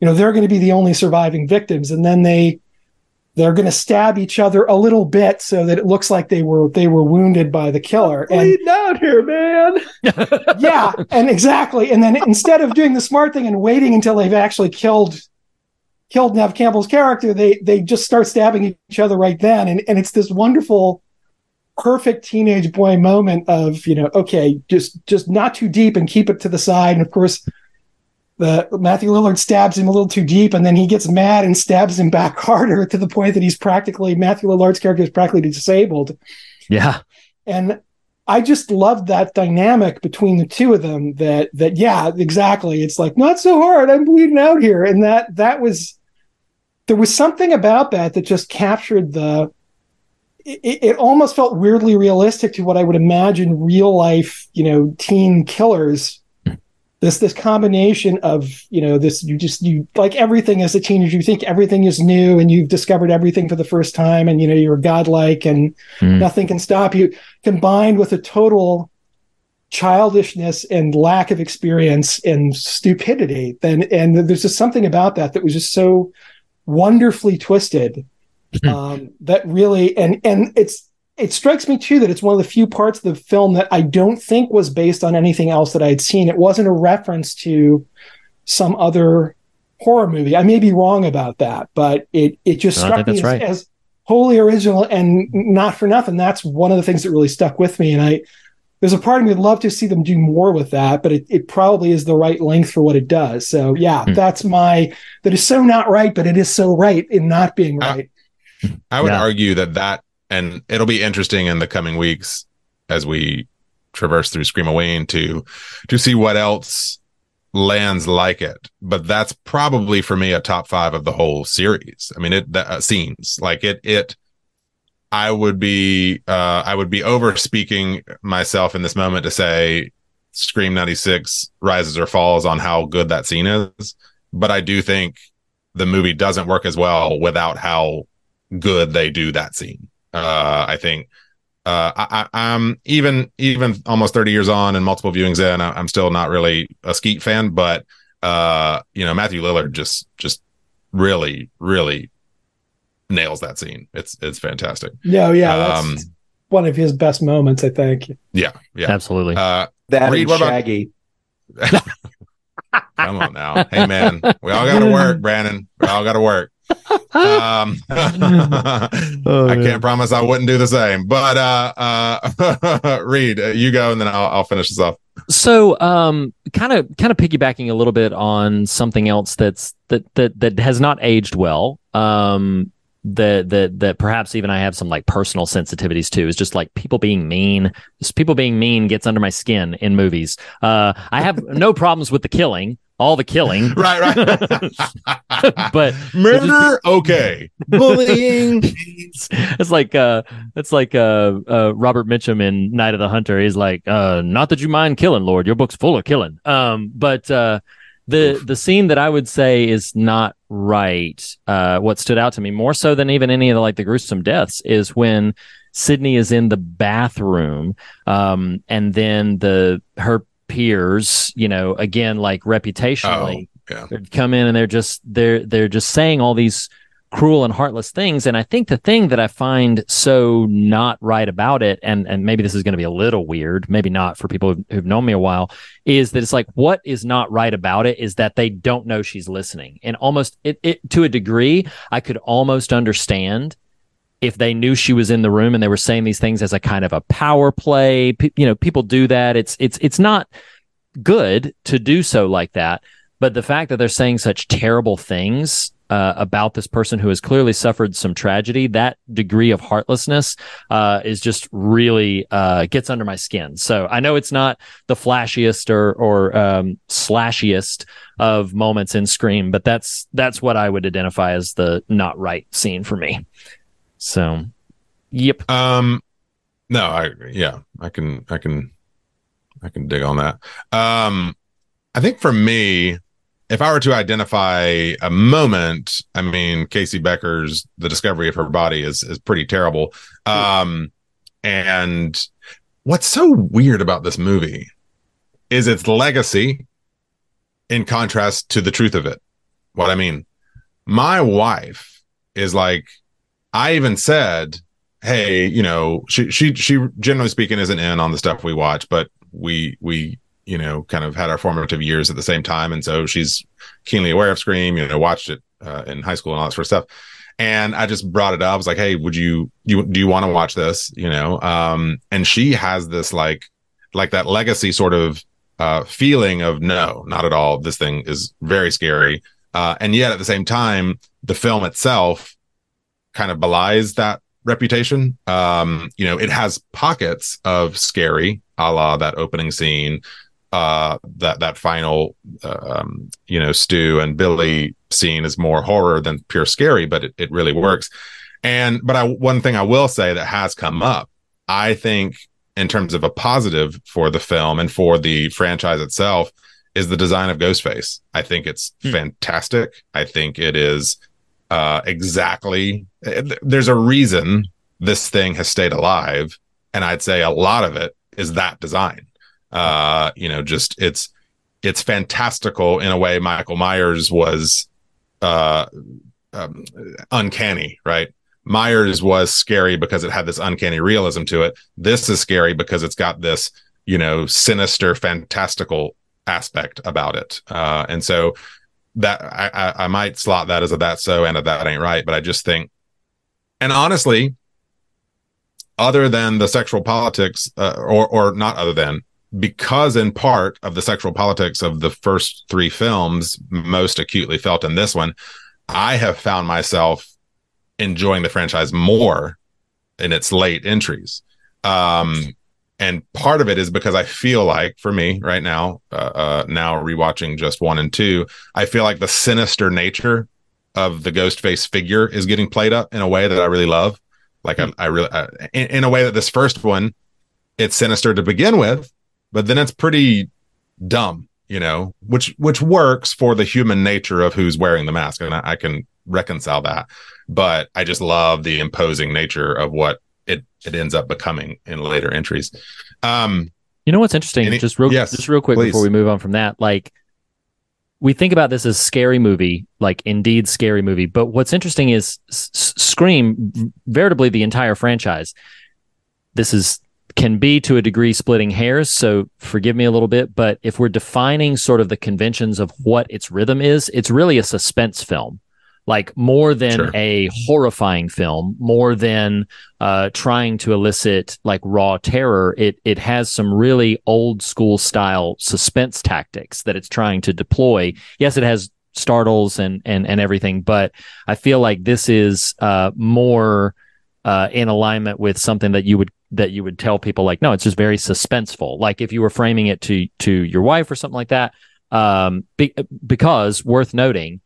you know, they're gonna be the only surviving victims, and then they they're gonna stab each other a little bit so that it looks like they were they were wounded by the killer. I'm bleeding out here, man. (laughs) yeah, and exactly. And then instead of doing the smart thing and waiting until they've actually killed killed Neve Campbell's character, they they just start stabbing each other right then, and and it's this wonderful perfect teenage boy moment of you know okay just just not too deep and keep it to the side. And of course the Matthew Lillard stabs him a little too deep and then he gets mad and stabs him back (laughs) harder to the point that he's practically Matthew Lillard's character is practically disabled. Yeah. And I just loved that dynamic between the two of them that that yeah exactly. It's like not so hard. I'm bleeding out here. And that that was there was something about that that just captured the it, it, almost felt weirdly realistic to what I would imagine real life, you know, teen killers. This this combination of you know this you just you like everything as a teenager you think everything is new and you've discovered everything for the first time and you know you're godlike and mm. nothing can stop you combined with a total childishness and lack of experience and stupidity then and there's just something about that that was just so wonderfully twisted um, that really and and it's it strikes me too that it's one of the few parts of the film that I don't think was based on anything else that I had seen. It wasn't a reference to some other horror movie. I may be wrong about that, but it it just no, struck me as, right. as wholly original and not for nothing. That's one of the things that really stuck with me. And I there's a part of me would love to see them do more with that, but it, it probably is the right length for what it does. So yeah, hmm. that's my that is so not right, but it is so right in not being right. I would yeah. argue that that, and it'll be interesting in the coming weeks as we traverse through Screamaween to to see what else lands like it. But that's probably for me a top five of the whole series. I mean, it the uh, scenes like it it. I would be uh, I would be over speaking myself in this moment to say Scream 96 rises or falls on how good that scene is, but I do think the movie doesn't work as well without how good they do that scene. Uh, I think uh, I, am even even almost 30 years on and multiple viewings in, I, am still not really a Skeet fan, but uh, you know Matthew Lillard just just really really nails that scene. It's it's fantastic. No, yeah, that's um, one of his best moments, I think. Yeah, yeah, absolutely. Uh, that Reed, and Shaggy. About... (laughs) Come on now, hey man, we all got to work, Brandon. We all got to work. Um, oh, (laughs) I can't promise I wouldn't do the same, but uh, uh, (laughs) Reed, uh, you go, and then I'll, I'll finish this off. So, um, kind of, kind of piggybacking a little bit on something else that's that that that has not aged well. Um, that that that perhaps even I have some like personal sensitivities to is just like people being mean. Just people being mean gets under my skin in movies. Uh, I have no problems with the killing, all the killing, (laughs) right, right. (laughs) but murder, okay, bullying. (laughs) it's like uh, it's like uh, uh, Robert Mitchum in Night of the Hunter. He's like, uh, not that you mind killing, Lord. Your book's full of killing. Um, but uh the the scene that I would say is not right. Uh, what stood out to me more so than even any of the like the gruesome deaths is when Sidney is in the bathroom, um, and then the her peers, you know, again like reputationally, oh, yeah. come in and they're just they're they're just saying all these cruel and heartless things. And I think the thing that I find so not right about it, and and maybe this is going to be a little weird, maybe not for people who've, who've, known me a while, is that it's like what is not right about it is that they don't know she's listening, and almost it, it to a degree, I could almost understand if they knew she was in the room and they were saying these things as a kind of a power play. You know, people do that. It's it's it's not good to do so like that. But the fact that they're saying such terrible things uh, about this person who has clearly suffered some tragedy, that degree of heartlessness uh, is just really uh, gets under my skin. So I know it's not the flashiest or or um, slashiest of moments in Scream, but that's that's what I would identify as the not right scene for me. So, yep. Um, no, I yeah, I can I can I can dig on that. Um, I think for me, if I were to identify a moment, I mean, Casey Becker's the discovery of her body is is pretty terrible. Um, and what's so weird about this movie is its legacy in contrast to the truth of it. What I mean, my wife is like, I even said, "Hey, you know, she she she generally speaking isn't in on the stuff we watch, but we we you know, kind of had our formative years at the same time. And so she's keenly aware of Scream, you know, watched it uh, in high school and all that sort of stuff. And I just brought it up. I was like, Hey, would you, you, do you want to watch this? You know? Um, and she has this like, like that legacy sort of, uh, feeling of no, not at all. This thing is very scary. Uh, and yet at the same time, the film itself kind of belies that reputation. Um, you know, it has pockets of scary, a la that opening scene, uh, that that final um, you know Stu and Billy scene is more horror than pure scary, but it, it really works. And but I one thing I will say that has come up, I think in terms of a positive for the film and for the franchise itself is the design of Ghostface. I think it's hmm. fantastic. I think it is uh, exactly. There's a reason this thing has stayed alive, and I'd say a lot of it is that design. Uh, you know, just it's it's fantastical in a way Michael Myers was uh um, uncanny, right? Myers was scary because it had this uncanny realism to it. This is scary because it's got this, you know, sinister, fantastical aspect about it. Uh, and so that I, I, I might slot that as a that so and a that ain't right, but I just think, and honestly, other than the sexual politics, uh, or or not other than, because in part of the sexual politics of the first three films most acutely felt in this one i have found myself enjoying the franchise more in its late entries. Um, and part of it is because i feel like for me right now uh, uh, now rewatching just one and two i feel like the sinister nature of the ghost face figure is getting played up in a way that i really love like I, I really I, in, in a way that this first one it's sinister to begin with but then it's pretty dumb, you know, which which works for the human nature of who's wearing the mask, and I, I can reconcile that. But I just love the imposing nature of what it it ends up becoming in later entries. Um, You know what's interesting? Any- just real, yes, just real quick please. before we move on from that, like we think about this as scary movie, like indeed scary movie. But what's interesting is S- Scream, veritably the entire franchise. This is can be to a degree splitting hairs, so forgive me a little bit. But if we're defining sort of the conventions of what its rhythm is, it's really a suspense film. Like more than Sure. a horrifying film, more than uh, trying to elicit like raw terror, it it has some really old school style suspense tactics that it's trying to deploy. Yes, it has startles and and and everything, but I feel like this is uh, more uh, in alignment with something that you would that you would tell people like, no, it's just very suspenseful. Like if you were framing it to to your wife or something like that, um, be, because worth noting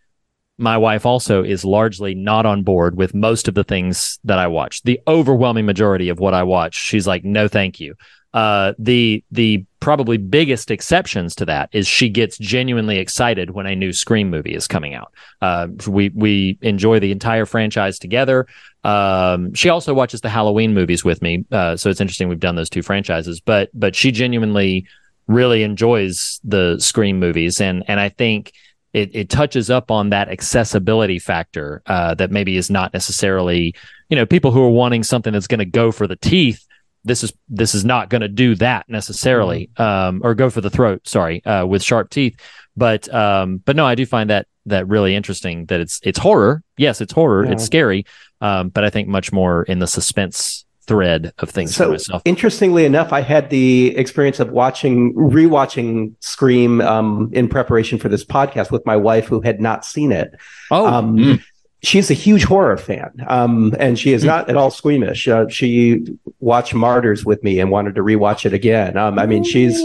my wife also is largely not on board with most of the things that I watch. The overwhelming majority of what I watch, she's like, no, thank you. Uh, the the probably biggest exceptions to that is she gets genuinely excited when a new Scream movie is coming out. Uh, we we enjoy the entire franchise together. Um, she also watches the Halloween movies with me, uh, so it's interesting we've done those two franchises. But but she genuinely really enjoys the Scream movies, and and I think it, it touches up on that accessibility factor uh, that maybe is not necessarily you know people who are wanting something that's going to go for the teeth this is this is not going to do that necessarily um, or go for the throat sorry uh, with sharp teeth. But um, but no i do find that that really interesting that it's it's horror. Yes it's horror. Yeah. it's scary um, but i think much more in the suspense thread of things for So myself interestingly enough, I had the experience of watching, rewatching Scream um, in preparation for this podcast with my wife, who had not seen it. oh Um, Mm. She's a huge horror fan, um, and she is not at all squeamish. Uh, she watched Martyrs with me and wanted to rewatch it again. Um, I mean, she's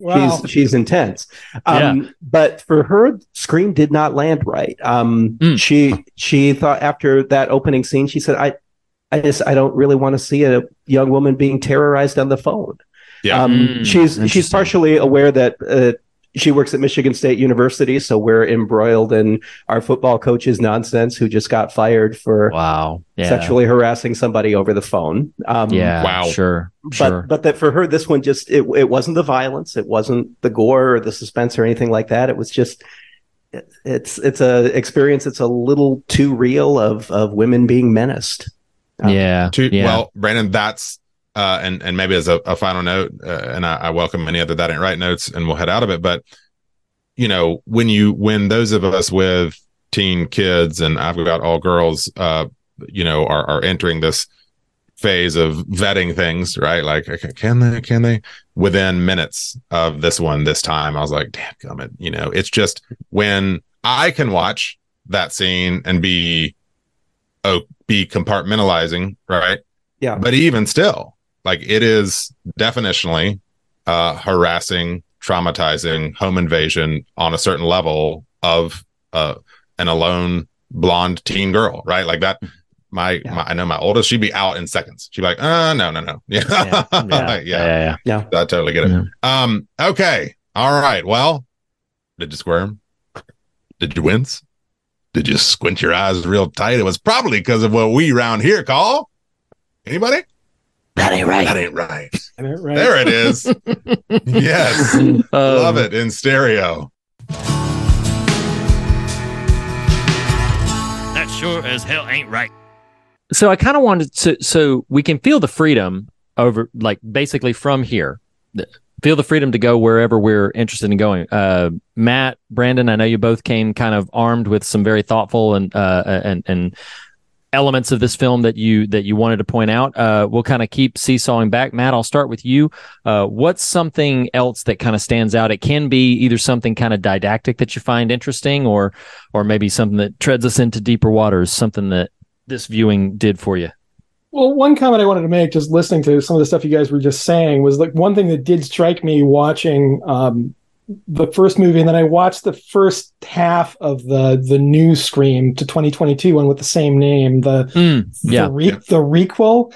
Wow. she's she's intense. Um, But for her, Scream did not land right. Um, Mm. She she thought after that opening scene, she said, "I I just I don't really want to see a young woman being terrorized on the phone." Yeah. Um, Mm, she's she's partially aware that. Uh, she works at Michigan State University, so we're embroiled in our football coach's nonsense who just got fired for wow yeah sexually harassing somebody over the phone. Um, yeah Wow. sure but sure but that for her this one just it, it wasn't the violence it wasn't the gore or the suspense or anything like that it was just it's it's a experience that's a little too real of of women being menaced Um, yeah To, yeah Well, Brandon, that's uh, and and maybe as a, a final note, uh, and I, I welcome any other that ain't right notes, and we'll head out of it. But you know, when you when those of us with teen kids, and I've got all girls, uh, you know, are are entering this phase of vetting things, right? Like, okay, can they? Can they? Within minutes of this one, this time, I was like, damn, gummit. You know, it's just when I can watch that scene and be oh be compartmentalizing, right? Yeah. But even still, like it is definitionally uh harassing, traumatizing home invasion on a certain level of uh an alone blonde teen girl, right? Like that my, Yeah. my I know my oldest, she'd be out in seconds. She'd be like, uh no, no, no. (laughs) Yeah. (laughs) yeah Yeah. yeah yeah, yeah. I totally get it. Yeah. Um, okay. All right. Well, did you squirm? Did you wince? Did you squint your eyes real tight? It was probably because of what we round here call. Anybody? that ain't right That ain't right. Right. There it is. (laughs) yes. Um, Love it in stereo. That sure as hell ain't right. So I kind of wanted to, so we can feel the freedom over, like basically from here, th- feel the freedom to go wherever we're interested in going. Uh, Matt, Brandon, I know you both came kind of armed with some very thoughtful and uh, and and elements of this film that you that you wanted to point out. Uh, we'll kind of keep seesawing back. Matt, I'll start with you. Uh, what's something else that kind of stands out? It can be either something kind of didactic that you find interesting, or or maybe something that treads us into deeper waters. Something that this viewing did for you. Well, one comment I wanted to make, just listening to some of the stuff you guys were just saying, was like one thing that did strike me watching um, the first movie, and then I watched the first half of the the new Scream to 2022 one with the same name, the yeah, the, re- the requel.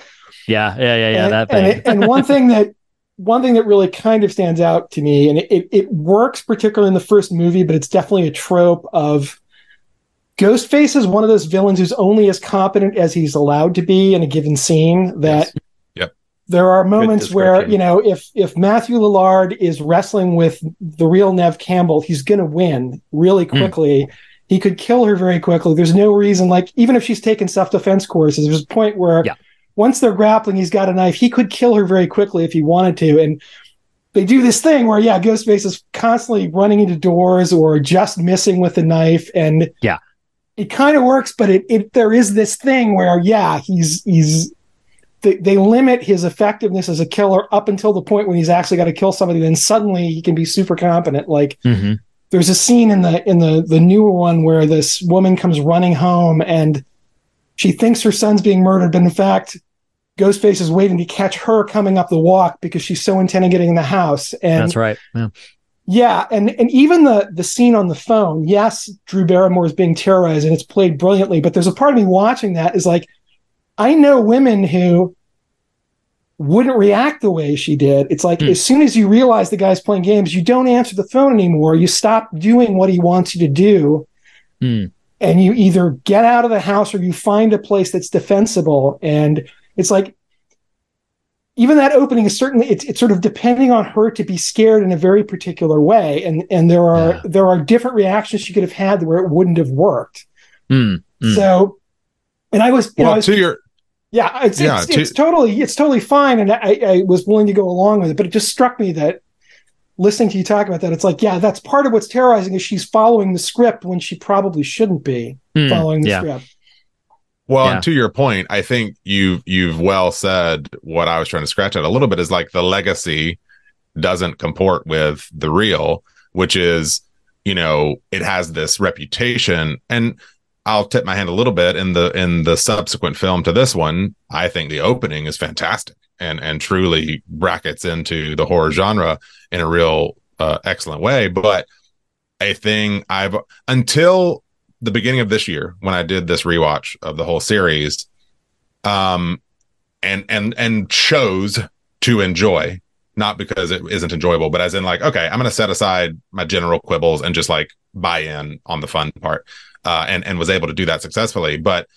yeah, yeah, yeah, yeah. and, that and, thing. it- and one thing that one thing that really kind of stands out to me, and it, it works particularly in the first movie, but it's definitely a trope of Ghostface is one of those villains who's only as competent as he's allowed to be in a given scene. That Yes. Yep. there are moments where you know if if Matthew Lillard is wrestling with the real Neve Campbell, he's going to win really Hmm. quickly. He could kill her very quickly. There's no reason, like even if she's taken self defense courses, there's a point where Yeah. once they're grappling, he's got a knife. He could kill her very quickly if he wanted to, and they do this thing where yeah, Ghostface is constantly running into doors or just missing with the knife, and Yeah. It kind of works. But it, it there is this thing where yeah, he's he's they, they limit his effectiveness as a killer up until the point when he's actually got to kill somebody. Then suddenly he can be super competent. Like hmm there's a scene in the in the the newer one where this woman comes running home and she thinks her son's being murdered, but in fact, Ghostface is waiting to catch her coming up the walk because she's so intent on getting in the house. And That's right. Yeah. Yeah, and and even the the scene on the phone, yes, Drew Barrymore is being terrorized and it's played brilliantly, but there's a part of me watching that is like, I know women who wouldn't react the way she did. It's like Hmm. as soon as you realize the guy's playing games, you don't answer the phone anymore. You stop doing what he wants you to do. Hmm. And you either get out of the house or you find a place that's defensible. And it's like even that opening is certainly it's, it's sort of depending on her to be scared in a very particular way and and there are Yeah. there are different reactions she could have had where it wouldn't have worked Mm. Mm. so and i was you know I was- to your yeah it's Yeah, it's, to- it's totally it's totally fine and I, I was willing to go along with it but it just struck me that listening to you talk about that it's like yeah that's part of what's terrorizing is she's following the script when she probably shouldn't be Mm. following the Yeah. script Well, Yeah. and to your point, I think you've you've well said what I was trying to scratch at a little bit is like the legacy doesn't comport with the real, which is, you know, it has this reputation. And I'll tip my hand a little bit in the in the subsequent film to this one. I think the opening is fantastic and and truly brackets into the horror genre in a real uh, excellent way. But a thing I've until the beginning of this year when I did this rewatch of the whole series, um, and and and chose to enjoy, not because it isn't enjoyable, but as in like, okay, I'm gonna set aside my general quibbles and just like buy in on the fun part, uh, and and was able to do that successfully. But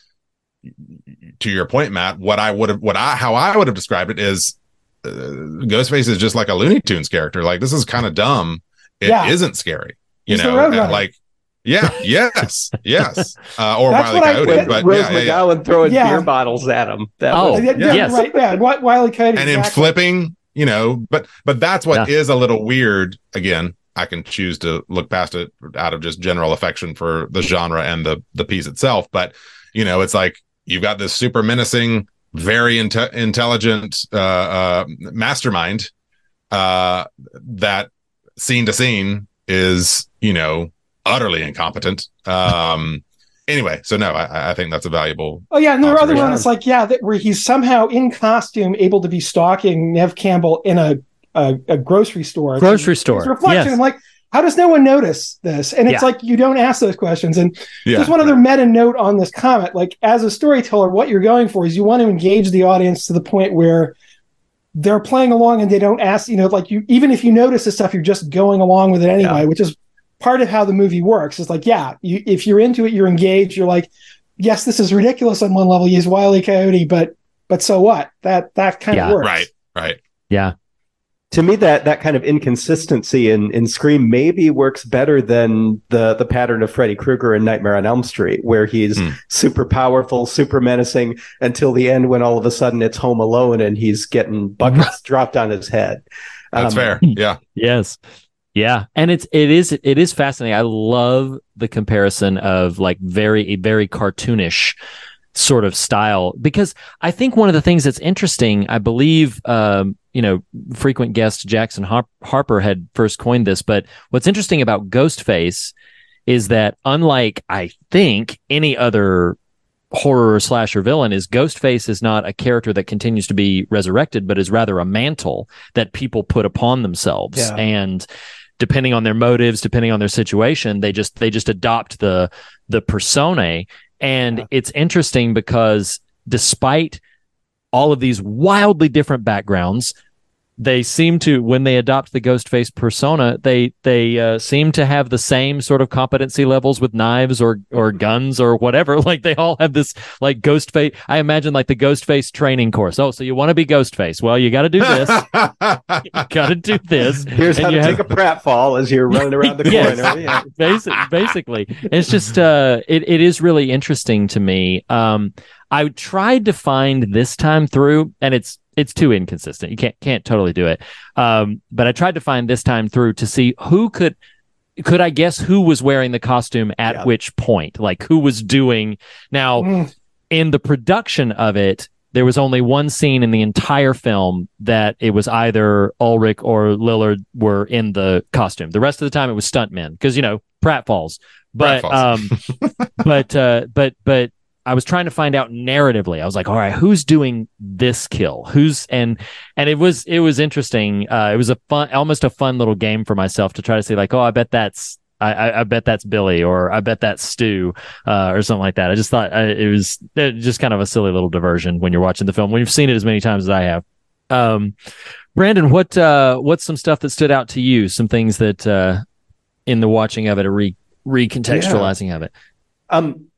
to your point, Matt, what I would have, what I how I would have described it is, uh, Ghostface is just like a Looney Tunes character. Like this is kind of dumb. It Yeah. not scary, you He's know, like. Yeah. (laughs) Yes. Yes. Uh, or That's Wiley what I- Coyote, but Rose yeah, yeah, yeah. McGowan throwing Yeah. beer bottles at him. That Oh, was- yeah, yeah, yes. right yeah Wi- Wiley Coyote and him exactly. flipping, you know, but but that's what is a little weird. Again, I can choose to look past it out of just general affection for the genre and the the piece itself. But you know, it's like you've got this super menacing, very inte- intelligent uh, uh, mastermind uh, that scene to scene is you know utterly incompetent. Um, (laughs) anyway, so no, I, I think that's a valuable. Oh yeah, and there are other Observation. ones like yeah, that where he's somehow in costume able to be stalking Neve Campbell in a a, a grocery store. It's- Grocery store, It's reflection. yes. I'm like, how does no one notice this? And it's Yeah. like you don't ask those questions. And Yeah, there's one other meta note on this comment. Like as a storyteller, what you're going for is you want to engage the audience to the point where they're playing along and they don't ask, you know, like you even if you notice this stuff, you're just going along with it anyway, Yeah. which is part of how the movie works. is like, yeah, you, if you're into it, you're engaged. You're like, yes, this is ridiculous on one level. He's Wiley Coyote, but but so what? That that kind Yeah. of works. right, right. Yeah. to me that that kind of inconsistency in in Scream maybe works better than the the pattern of Freddy Krueger in Nightmare on Elm Street, where he's Hmm. super powerful, super menacing until the end when all of a sudden it's Home Alone and he's getting buckets (laughs) dropped on his head. That's Um, fair. Yeah. (laughs) Yes. Yeah. And it's it is it is fascinating. I love the comparison of like very a very cartoonish sort of style because I think one of the things that's interesting, I believe um, you know, frequent guest Jackson Har- Harper had first coined this, but what's interesting about Ghostface is that unlike I think any other horror slasher villain is Ghostface is not a character that continues to be resurrected, but is rather a mantle that people put upon themselves. Yeah. And depending on their motives, depending on their situation, they just they just adopt the the persona. And Yeah. it's interesting because despite all of these wildly different backgrounds, they seem to when they adopt the Ghostface persona, they they uh, seem to have the same sort of competency levels with knives or or guns or whatever. (laughs) Like they all have this like Ghostface. I imagine like the Ghostface training course. Oh, so you want to be Ghostface? Well, you got to do this. (laughs) you got to do this. Here's And how to you take have- a pratfall as you're running around the (laughs) Yes. corner. Yeah. Basic, basically, it's just uh, it it is really interesting to me. Um, I tried to find this time through, and it's it's too inconsistent. You can't can't totally do it. Um, but I tried to find this time through to see who could could I guess who was wearing the costume at Yeah. which point, like who was doing now Mm. in the production of it, there was only one scene in the entire film that it was either Ulrich or Lillard were in the costume. The rest of the time it was stuntmen because you know pratfalls. But Pratfalls. um, (laughs) but uh, but but I was trying to find out narratively. I was like, all right, who's doing this kill? Who's and and it was it was interesting. Uh, it was a fun, almost a fun little game for myself to try to say like, oh, I bet that's. I, I, I bet that's Billy, or I bet that's Stu, uh, or something like that. I just thought uh, it was uh, just kind of a silly little diversion when you're watching the film when you've seen it as many times as I have. Um, Brandon, what uh, what's some stuff that stood out to you? Some things that uh, in the watching of it, or re- recontextualizing of it. Um,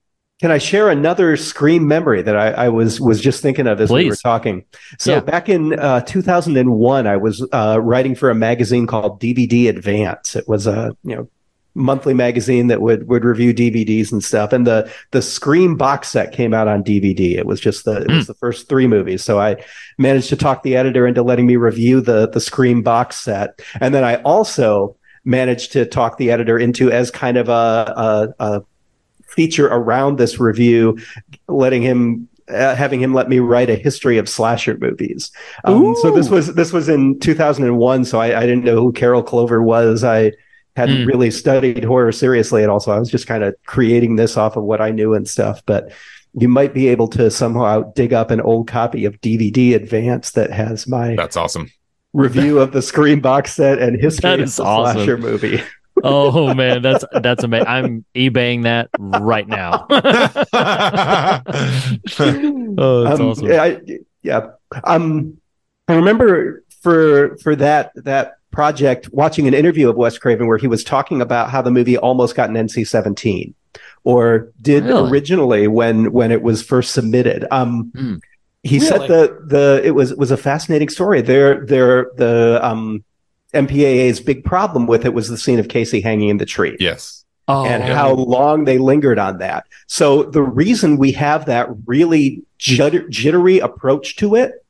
can I share another Scream memory that I, I was was just thinking of as we were talking? So Yeah. back in uh, 2001, I was uh, writing for a magazine called DVD Advance. It was a you know monthly magazine that would would review DVDs and stuff. And the the Scream box set came out on DVD. It was just the it was the first three movies. So I managed to talk the editor into letting me review the the Scream box set, and then I also managed to talk the editor into as kind of a, a, a feature around this review, letting him. Uh, having him let me write a history of slasher movies. Um, so this was this was in 2001. So I, I didn't know who Carol Clover was. I hadn't Hmm. really studied horror seriously at all. So I was just kind of creating this off of what I knew and stuff. But you might be able to somehow dig up an old copy of DVD Advance that has my That's awesome. review of the Scream box set and history of the awesome. slasher movie. Oh man, that's that's amazing. I'm eBaying that right now. (laughs) oh, that's Um, awesome. I, yeah. Um, I remember for for that that project watching an interview of Wes Craven where he was talking about how the movie almost got an NC-17 or did Really? originally when when it was first submitted. Um, Hmm. He said Really? the the it was was a fascinating story. There there the um, MPAA's big problem with it was the scene of Casey hanging in the tree yes. oh, and how long they lingered on that. So the reason we have that really jitter, jittery approach to it,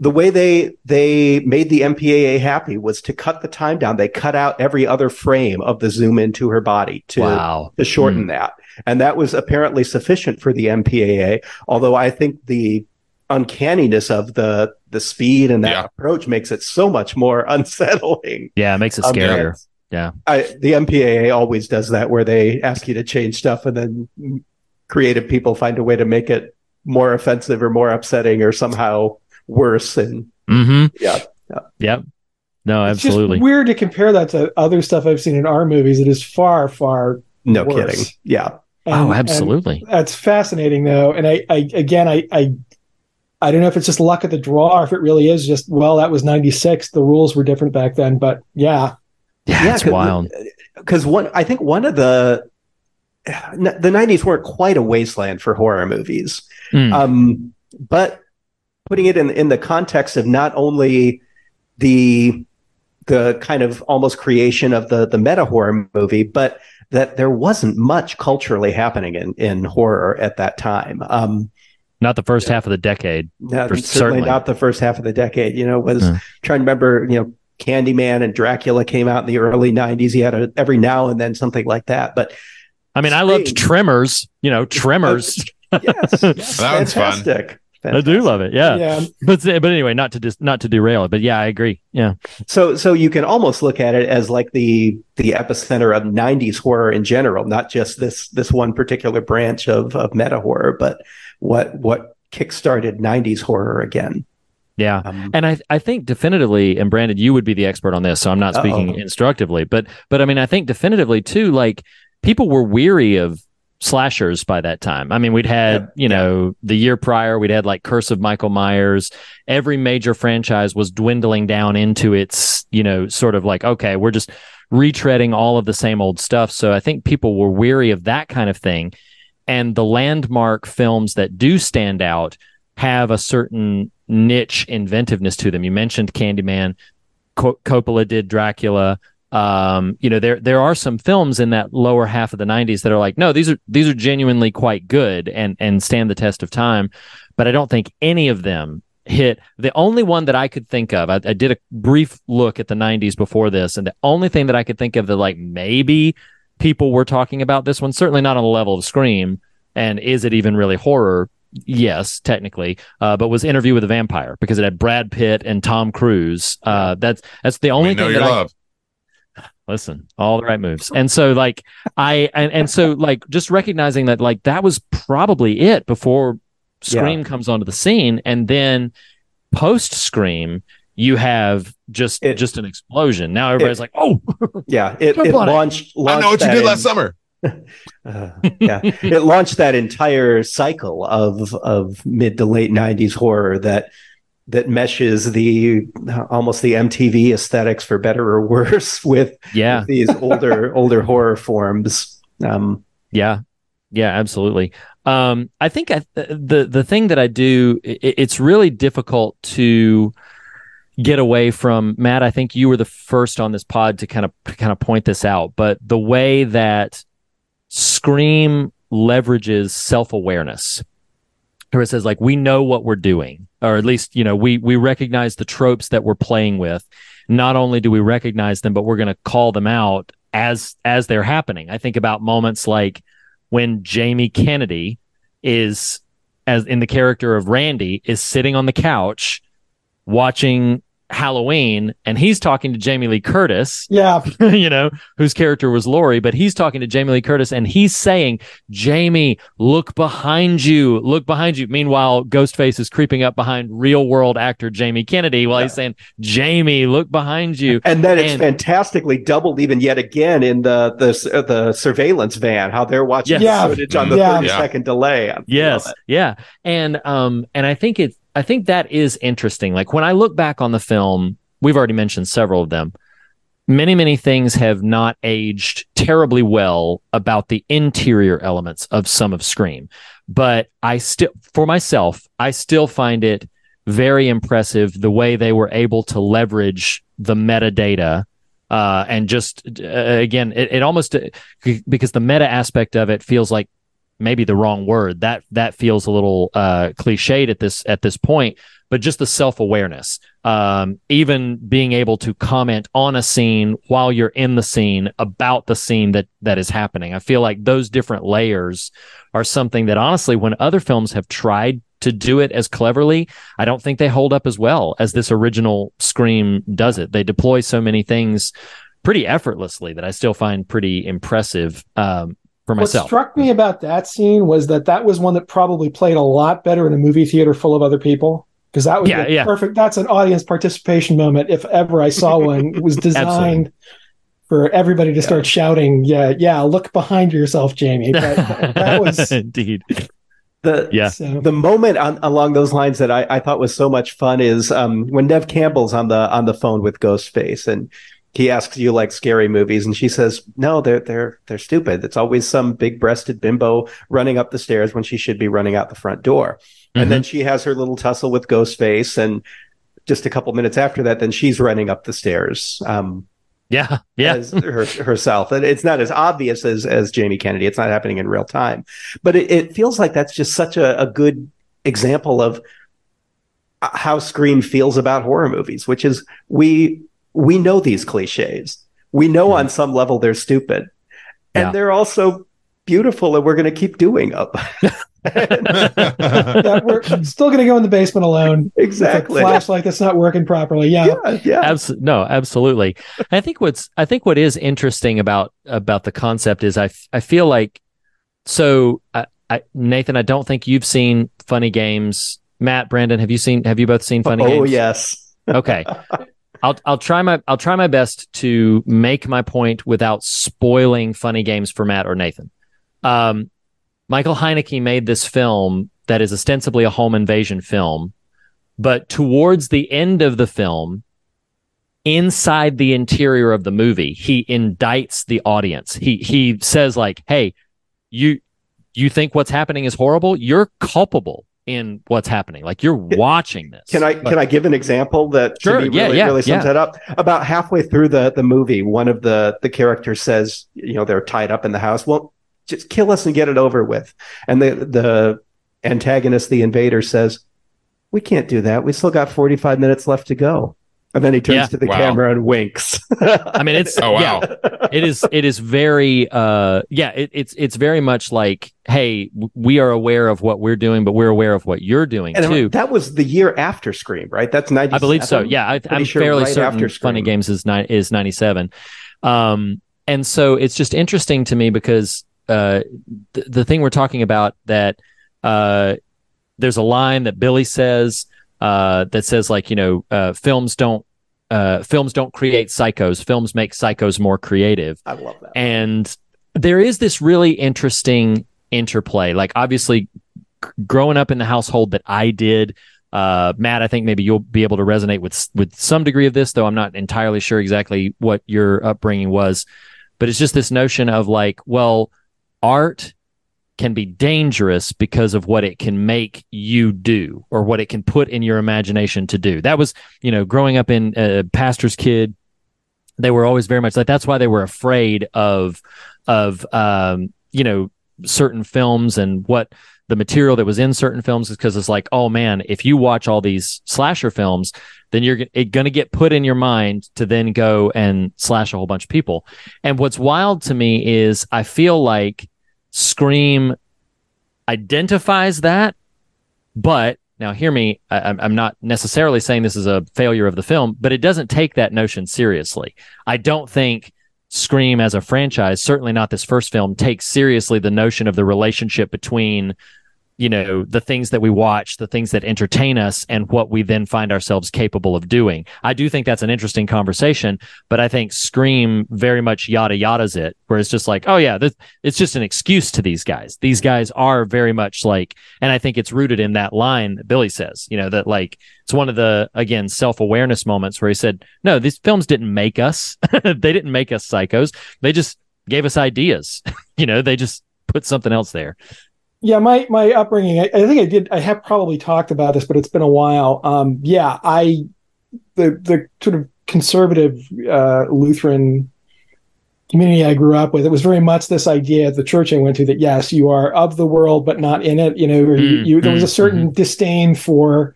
the way they they made the MPAA happy was to cut the time down. They cut out every other frame of the zoom into her body to wow. to shorten hmm. that, and that was apparently sufficient for the MPAA. Although I think the uncanniness of the the speed and that Yeah. approach makes it so much more (laughs) unsettling. Yeah, it makes it Um, scarier. I, the MPAA always does that, where they ask you to change stuff, and then creative people find a way to make it more offensive or more upsetting or somehow worse. And Mm-hmm. yeah, Yep. No, It's absolutely. just weird to compare that to other stuff I've seen in our movies. It is far, far. no Worse. kidding. Yeah, oh, absolutely. that's fascinating, though. And I, I again, I, I, I don't know if it's just luck of the draw or if it really is just well, that was '96. The rules were different back then, but yeah, Yeah, it's 'cause- wild. Because one, I think one of the the '90s weren't quite a wasteland for horror movies. Mm. Um, but putting it in in the context of not only the the kind of almost creation of the the meta horror movie, but that there wasn't much culturally happening in in horror at that time. Um, Not the first half of the decade. no, For- certainly, certainly. not the first half of the decade. You know, was Yeah. trying to remember. You know, Candyman and Dracula came out in the early '90s. You had a, every now and then something like that, but I mean, I loved Tremors. You know, Tremors. (laughs) yes, yes (laughs) That one's fun. fantastic. I do love it. Yeah. yeah. But but anyway, not to dis- not to derail it, but yeah, I agree. Yeah. So so you can almost look at it as like the the epicenter of 90s horror in general, not just this this one particular branch of of meta horror, but what what kickstarted 90s horror again. Yeah. Um, And I, I think definitively, and Brandon, you would be the expert on this, so I'm not speaking Uh-oh. instructively, but but I mean, I think definitively too, like people were weary of slashers by that time. I mean, we'd had, you know, the year prior, we'd had like Curse of Michael Myers. Every major franchise was dwindling down into its, you know, sort of like, okay, we're just retreading all of the same old stuff. So I think people were weary of that kind of thing. And the landmark films that do stand out have a certain niche inventiveness to them. You mentioned Candyman, Co- Coppola did Dracula. Um, you know, there there are some films in that lower half of the '90s that are like, no, these are these are genuinely quite good and and stand the test of time. But I don't think any of them hit. The only one that I could think of, I, I did a brief look at the '90s before this, and the only thing that I could think of that like maybe people were talking about this one, certainly not on the level of Scream, and is it even really horror? Yes, technically, uh, but was Interview with a Vampire because it had Brad Pitt and Tom Cruise. Uh, that's that's the only thing that I, love. (sighs) listen all the right moves and so like i and, and so like just recognizing that like that was probably it before scream comes onto the scene and then post scream you have just It- just an explosion now everybody's like oh Yeah, it, it on it. launched, I know what you that did in- last summer. (laughs) Uh, yeah, it launched that entire cycle of of mid to late '90s horror that that meshes the almost the MTV aesthetics for better or worse (laughs) with yeah these older (laughs) older horror forms. Um, Yeah, yeah, absolutely. Um, I think I, the the thing that I do, i it's really difficult to get away from Matt. I think you were the first on this pod to kind of kind of point this out, but the way that Scream leverages self awareness, where it says like we know what we're doing, or at least you know we we recognize the tropes that we're playing with. Not only do we recognize them, but we're going to call them out as as they're happening. I think about moments like when Jamie Kennedy is as in the character of Randy is sitting on the couch watching Halloween and he's talking to Jamie Lee Curtis, Yeah, (laughs) you know, whose character was Laurie, but he's talking to Jamie Lee Curtis and he's saying, Jamie, look behind you, look behind you. Meanwhile, Ghostface is creeping up behind real world actor Jamie Kennedy while he's saying, Jamie, look behind you. and then it's And- fantastically doubled even yet again in the the the surveillance van. How they're watching Yes. the footage on the Yeah. thirty second Yeah. delay. I Yes. Yeah. And um and I think it's I think that is interesting. Like when I look back on the film, we've already mentioned several of them. Many, many things have not aged terribly well about the interior elements of some of Scream. But I still for myself, I still find it very impressive the way they were able to leverage the metadata uh, and just uh, again, it, it almost because the meta aspect of it feels like maybe the wrong word. That that feels a little uh, cliched at this at this point. But just the self awareness, um, even being able to comment on a scene while you're in the scene about the scene that that is happening. I feel like those different layers are something that honestly, when other films have tried to do it as cleverly, I don't think they hold up as well as this original Scream does it. They deploy so many things pretty effortlessly that I still find pretty impressive um, for what struck me about that scene was that that was one that probably played a lot better in a movie theater full of other people because that was Yeah, the yeah. perfect. That's an audience participation moment if ever I saw one. It was (laughs) designed for everybody to start shouting, "Yeah, yeah, look behind yourself, Jamie." But that, that (laughs) was indeed. The Yeah. so. the moment on, along those lines that I, I thought was so much fun is um, when Neve Campbell's on the on the phone with Ghostface and he asks you like scary movies? And she says no they're they're they're stupid. It's always some big breasted bimbo running up the stairs when she should be running out the front door. And then she has her little tussle with Ghostface and just a couple minutes after that then she's running up the stairs um, Yeah, yeah, her, herself. And it's not as obvious as as Jamie Kennedy. It's not happening in real time, but it, it feels like that's just such a, a good example of uh, how Scream feels about horror movies, which is we we know these cliches. We know on some level they're stupid, and Yeah. they're also beautiful, and we're going to keep doing (laughs) them. yeah, we're still going to go in the basement alone. with a exactly. flashlight that's not working properly. Yeah. Yeah, yeah. Abs- no, absolutely. I think what's I think what is interesting about about the concept is I f- I feel like so I, I, Nathan I don't think you've seen Funny Games. Matt Brandon, have you seen? Have you both seen Funny oh Games? Oh yes. okay (laughs) i'll i'll try my i'll try my best to make my point without spoiling funny games for matt or nathan um Michael Haneke made this film that is ostensibly a home invasion film, but towards the end of the film, inside the interior of the movie, he indicts the audience. He he says like, "Hey, you you think what's happening is horrible? You're culpable in what's happening. Like you're watching this." Can I can I give an example that Sure, to me yeah, yeah, really sums yeah. that up? About halfway through the the movie, one of the the characters says, you know, they're tied up in the house. Well, just kill us and get it over with. And the the antagonist, the invader, says, "We can't do that. We still got forty five minutes left to go." And then he turns Yeah. to the Wow. camera and winks. I mean, it's (laughs) Oh, wow. yeah, it is it is very uh yeah, it, it's it's very much like, hey, we are aware of what we're doing, but we're aware of what you're doing and too. that was the year after Scream, right? That's ninety. I believe so. Yeah, I, I'm sure fairly right certain. after Funny Scream. Games is nine is ninety seven, um, and so it's just interesting to me because uh, the the thing we're talking about that uh, there's a line that Billy says uh, that says like you know uh, films don't uh, films don't create psychos, films make psychos more creative. I love that. and there is this really interesting interplay. Like obviously g- growing up in the household that i did uh, matt i think maybe you'll be able to resonate with with some degree of this though i'm not entirely sure exactly what your upbringing was. But it's just this notion of like well art can be dangerous because of what it can make you do or what it can put in your imagination to do. That was you know growing up in uh, pastor's kid they were always very much like that's why they were afraid of of um you know certain films and what the material that was in certain films is because it's like oh man if you watch all these slasher films then you're going to get put in your mind to then go and slash a whole bunch of people. And what's wild to me is i feel like scream identifies that but now hear me I, I'm- i'm not necessarily saying this is a failure of the film but it doesn't take that notion seriously. I don't think scream as a franchise certainly not this first film takes seriously the notion of the relationship between you know the things that we watch the things that entertain us and what we then find ourselves capable of doing. I do think that's an interesting conversation but i think scream very much yada yadas it where it's just like oh yeah this, it's just an excuse to these guys. These guys are very much like and i think it's rooted in that line that billy says you know that like it's one of the again self-awareness moments where he said no these films didn't make us. (laughs) They didn't make us psychos. They just gave us ideas. (laughs) You know they just put something else there Yeah, my my upbringing. I, I think I did. I have probably talked about this, but it's been a while. Um, yeah, I the the sort of conservative uh, Lutheran community I grew up with. It was very much this idea at the church I went to that yes, you are of the world but not in it. You know, or you, Mm, you, there was a mhm, certain disdain for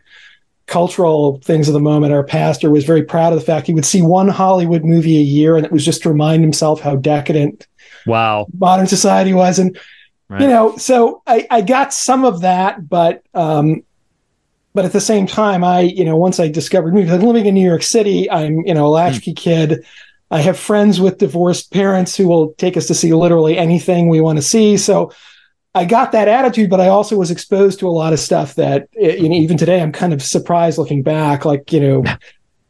cultural things of the moment. Our pastor was very proud of the fact he would see one Hollywood movie a year, and it was just to remind himself how decadent wow modern society was. And Right. you know so I, I got some of that but um but at the same time i you know once i discovered movies i'm living in new york city i'm you know a latchkey kid. I have friends with divorced parents who will take us to see literally anything we want to see. So i got that attitude but i also was exposed to a lot of stuff that eh, you know even today i'm kind of surprised looking back like you know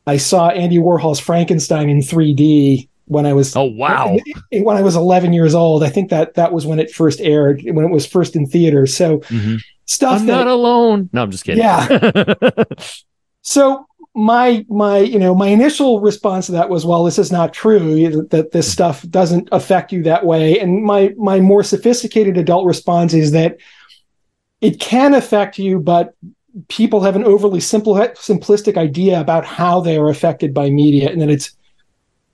i saw andy warhol's frankenstein in 3d when i was oh wow (laughs) when I was 11 years old. I think that that was when it first aired, when it was first in theaters. So Mhm. stuff i'm that not alone no i'm just kidding Yeah. (laughs) so my my you know my initial response to that was well this is not true that this stuff doesn't affect you that way and my my more sophisticated adult response is that it can affect you but people have an overly simple simplistic idea about how they are affected by media and that it's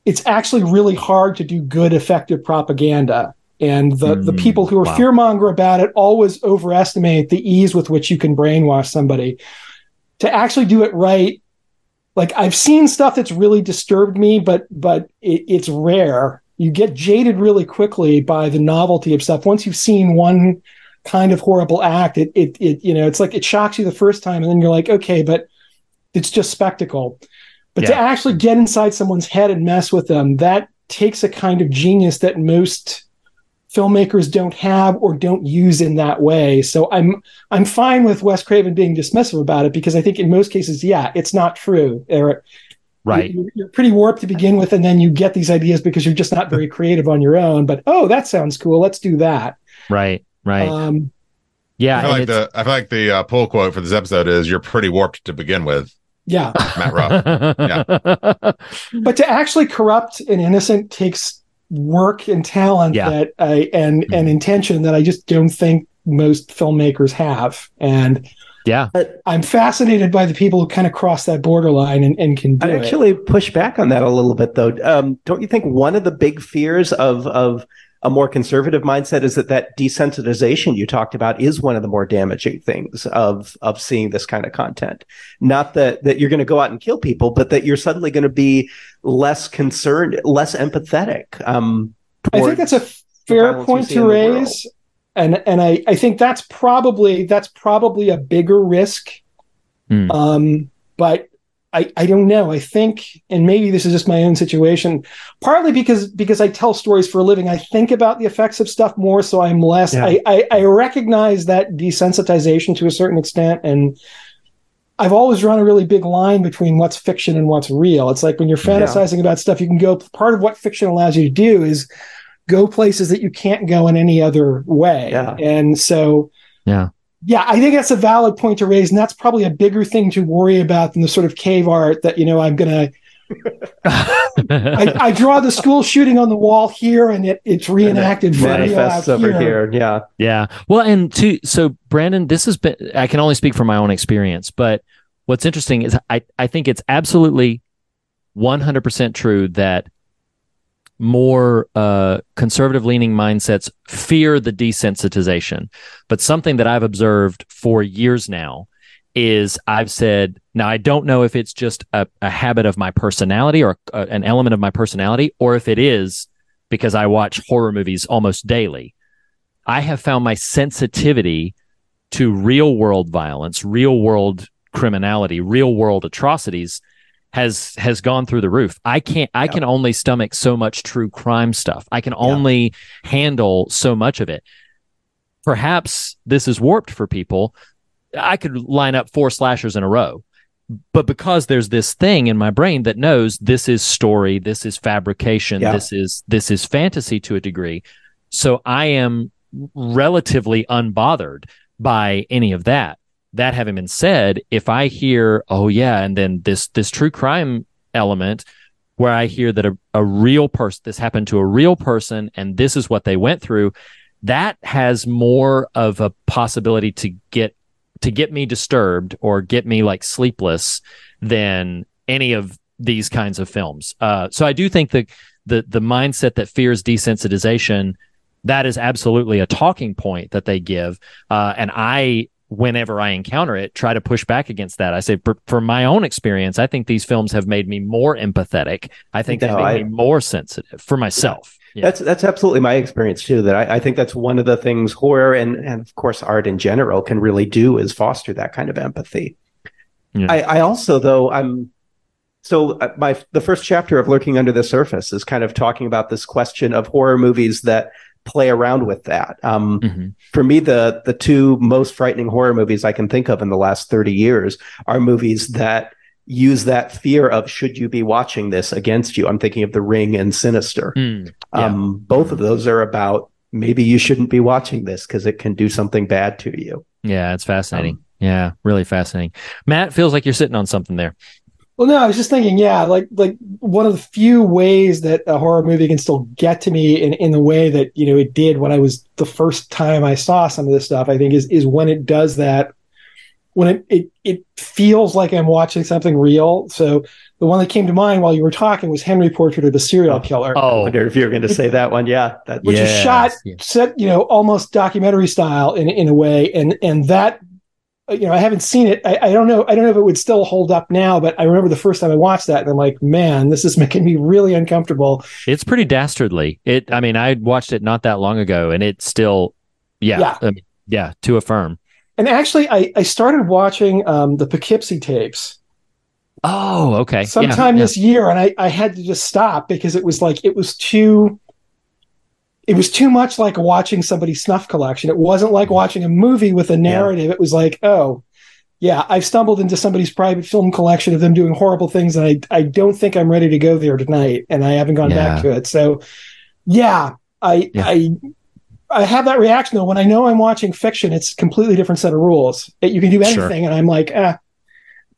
it's actually really hard to do good effective propaganda. And the, the Mm, people who are wow. fearmonger about it always overestimate the ease with which you can brainwash somebody. To actually do it right like i've seen stuff that's really disturbed me but but it, it's rare. You get jaded really quickly by the novelty of stuff. Once you've seen one kind of horrible act it it, it you know it's like it shocks you the first time and then you're like okay but it's just spectacle but to actually get inside someone's head and mess with them that takes a kind of genius that most filmmakers don't have or don't use in that way so i'm i'm fine with wes craven being dismissive about it because i think in most cases yeah it's not true Eric. right You're, you're pretty warped to begin with and then you get these ideas because you're just not very creative on your own but oh that sounds cool let's do that right right. Um, yeah, I feel like the I feel like the uh, pull quote for this episode is "You're pretty warped to begin with." Yeah, (laughs) Matt Ruff. (laughs) but to actually corrupt an innocent takes work and talent Yeah. that I and and Mhm. intention that I just don't think most filmmakers have. And yeah. I'm fascinated by the people who kind of cross that borderline and, and can do I it. actually push back on that a little bit, though. Um, don't you think one of the big fears of of a more conservative mindset is that that desensitization you talked about is one of the more damaging things of of seeing this kind of content. Not that that you're going to go out and kill people, but that you're suddenly going to be less concerned, less empathetic. Um, I think that's a fair point to in the world. raise. And and I, I think that's probably that's probably a bigger risk. Hmm. Um, but I, I don't know. I think, and maybe this is just my own situation, partly because because I tell stories for a living. I think about the effects of stuff more, so I'm less. Yeah. I, I I recognize that desensitization to a certain extent, and I've always drawn a really big line between what's fiction and what's real. It's like when you're Yeah. fantasizing about stuff, you can go. Part of what fiction allows you to do is go places that you can't go in any other way. Yeah. And so, Yeah. Yeah, I think that's a valid point to raise, and that's probably a bigger thing to worry about than the sort of cave art that you know I'm gonna. (laughs) I, I draw the school shooting on the wall here, and it, it's reenacted video manifests out over here. here. Yeah. Yeah. Well, and to so Brandon, this has been I can only speak from my own experience, but what's interesting is I, I think it's absolutely 100% true that more uh, conservative leaning mindsets fear the desensitization. But something that I've observed for years now is I've said, now I don't know if it's just a, a habit of my personality or uh, an element of my personality, or if it is because I watch horror movies almost daily. I have found my sensitivity to real world violence, real world criminality, real world atrocities has has gone through the roof. I can't I can only stomach so much true crime stuff. I can only handle so much of it. Perhaps this is warped for people. I could line up four slashers in a row. But because there's this thing in my brain that knows this is story, this is fabrication, Yeah. this is this is fantasy to a degree. So I am relatively unbothered by any of that. That having been said, if I hear, oh yeah, and then this this true crime element where I hear that a, a real person this happened to a real person and this is what they went through, that has more of a possibility to get to get me disturbed or get me like sleepless than any of these kinds of films. Uh, so I do think the the the mindset that fears desensitization that is absolutely a talking point that they give, uh, and I whenever I encounter it try to push back against that. I say for, for my own experience, I think these films have made me more empathetic. I think No, they've made I- me more sensitive for myself. Yeah. That's that's absolutely my experience too. That I, I think that's one of the things horror and and of course art in general can really do is foster that kind of empathy. Yeah. I, I also though I'm so uh, my the first chapter of Lurking Under the Surface is kind of talking about this question of horror movies that play around with that. Um, Mhm. For me, the the two most frightening horror movies I can think of in the last thirty years are movies that use that fear of should you be watching this against you. I'm thinking of The Ring and Sinister. Mm. Yeah. Um, both of those are about maybe you shouldn't be watching this because it can do something bad to you. Yeah, it's fascinating. Um, yeah, really fascinating. Matt feels like you're sitting on something there. Well, no, I was just thinking, yeah, like like one of the few ways that a horror movie can still get to me in, in the way that you know it did when I was the first time I saw some of this stuff. I think is is when it does that, when it it it feels like I'm watching something real. So the one that came to mind while you were talking was Henry Portrait of the Serial Killer. Oh, I wonder if you're going to say that one. Yeah, that, which is shot yeah. set you know almost documentary style in in a way and and that you know i haven't seen it I, I don't know i don't know if it would still hold up now but i remember the first time i watched that and i'm like man this is (laughs) making me really uncomfortable it's pretty dastardly. It. I mean, I watched it not that long ago, and it's still, yeah, Yeah. um, yeah, to affirm. and actually i i started watching um the poughkeepsie tapes Oh, okay. Yeah, sometime yeah. this year and i i had to just stop because it was like it was too it was too much like watching somebody's snuff collection it wasn't like watching a movie with a narrative it was like oh yeah i've stumbled into somebody's private film collection of them doing horrible things and i i don't think i'm ready to go there tonight and i haven't gone back to it so yeah i Yeah. i I have that reaction though when I know I'm watching fiction. It's a completely different set of rules. You can do anything, Sure. and I'm like, ah.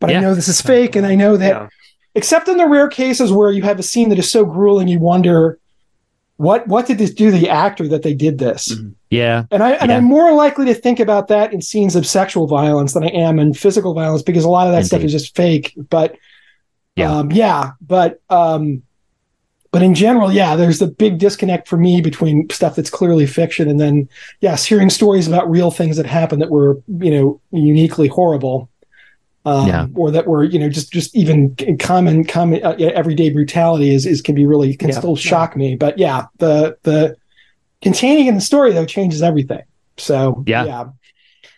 But Yeah. I know this is fake, and I know that. Yeah. Except in the rare cases where you have a scene that is so grueling, you wonder, what what did this do to the actor that they did this? Mhm. Yeah. And I and Yeah. I'm more likely to think about that in scenes of sexual violence than I am in physical violence because a lot of that stuff is just fake. But Yeah. um, yeah, but um, but in general, yeah, there's the big disconnect for me between stuff that's clearly fiction and then yes, hearing stories about real things that happened that were you know uniquely horrible. Um, Yeah. or that were you know just just even common common uh, everyday brutality is is can be really can Yeah. still shock me but yeah the the containing in the story though changes everything so Yeah. yeah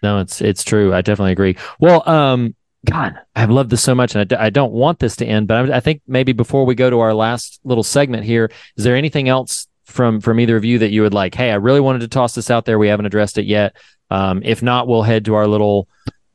No, it's it's true. I definitely agree. Well, um, God, I've loved this so much, and I, d- I don't want this to end. But I'm, I think maybe before we go to our last little segment here, is there anything else from from either of you that you would like? Hey, I really wanted to toss this out there. We haven't addressed it yet. Um, if not, we'll head to our little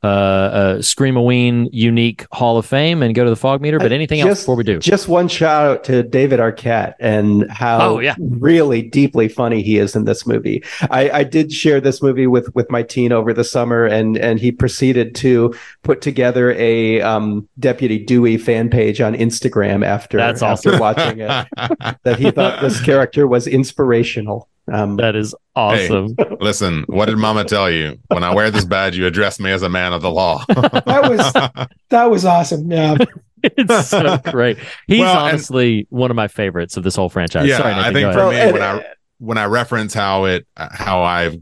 uh, uh, Screamaween unique Hall of Fame and go to the fog meter. But anything else just- before we do? Just one shout out to David Arquette and how Oh, yeah. really deeply funny he is in this movie. I, I did share this movie with with my teen over the summer, and and he proceeded to put together a um, Deputy Dewey fan page on Instagram after That's after watching it. (laughs) That he thought this character was inspirational. Um, That is awesome. Listen, what did Mama tell you? When I wear this badge, you address me as a man of the law. (laughs) that was (laughs) that was awesome yeah (laughs) it's so great. He's Well, and- honestly one of my favorites of this whole franchise. yeah, Sorry, Nathan, I think for Well, me when I when I reference how it how I've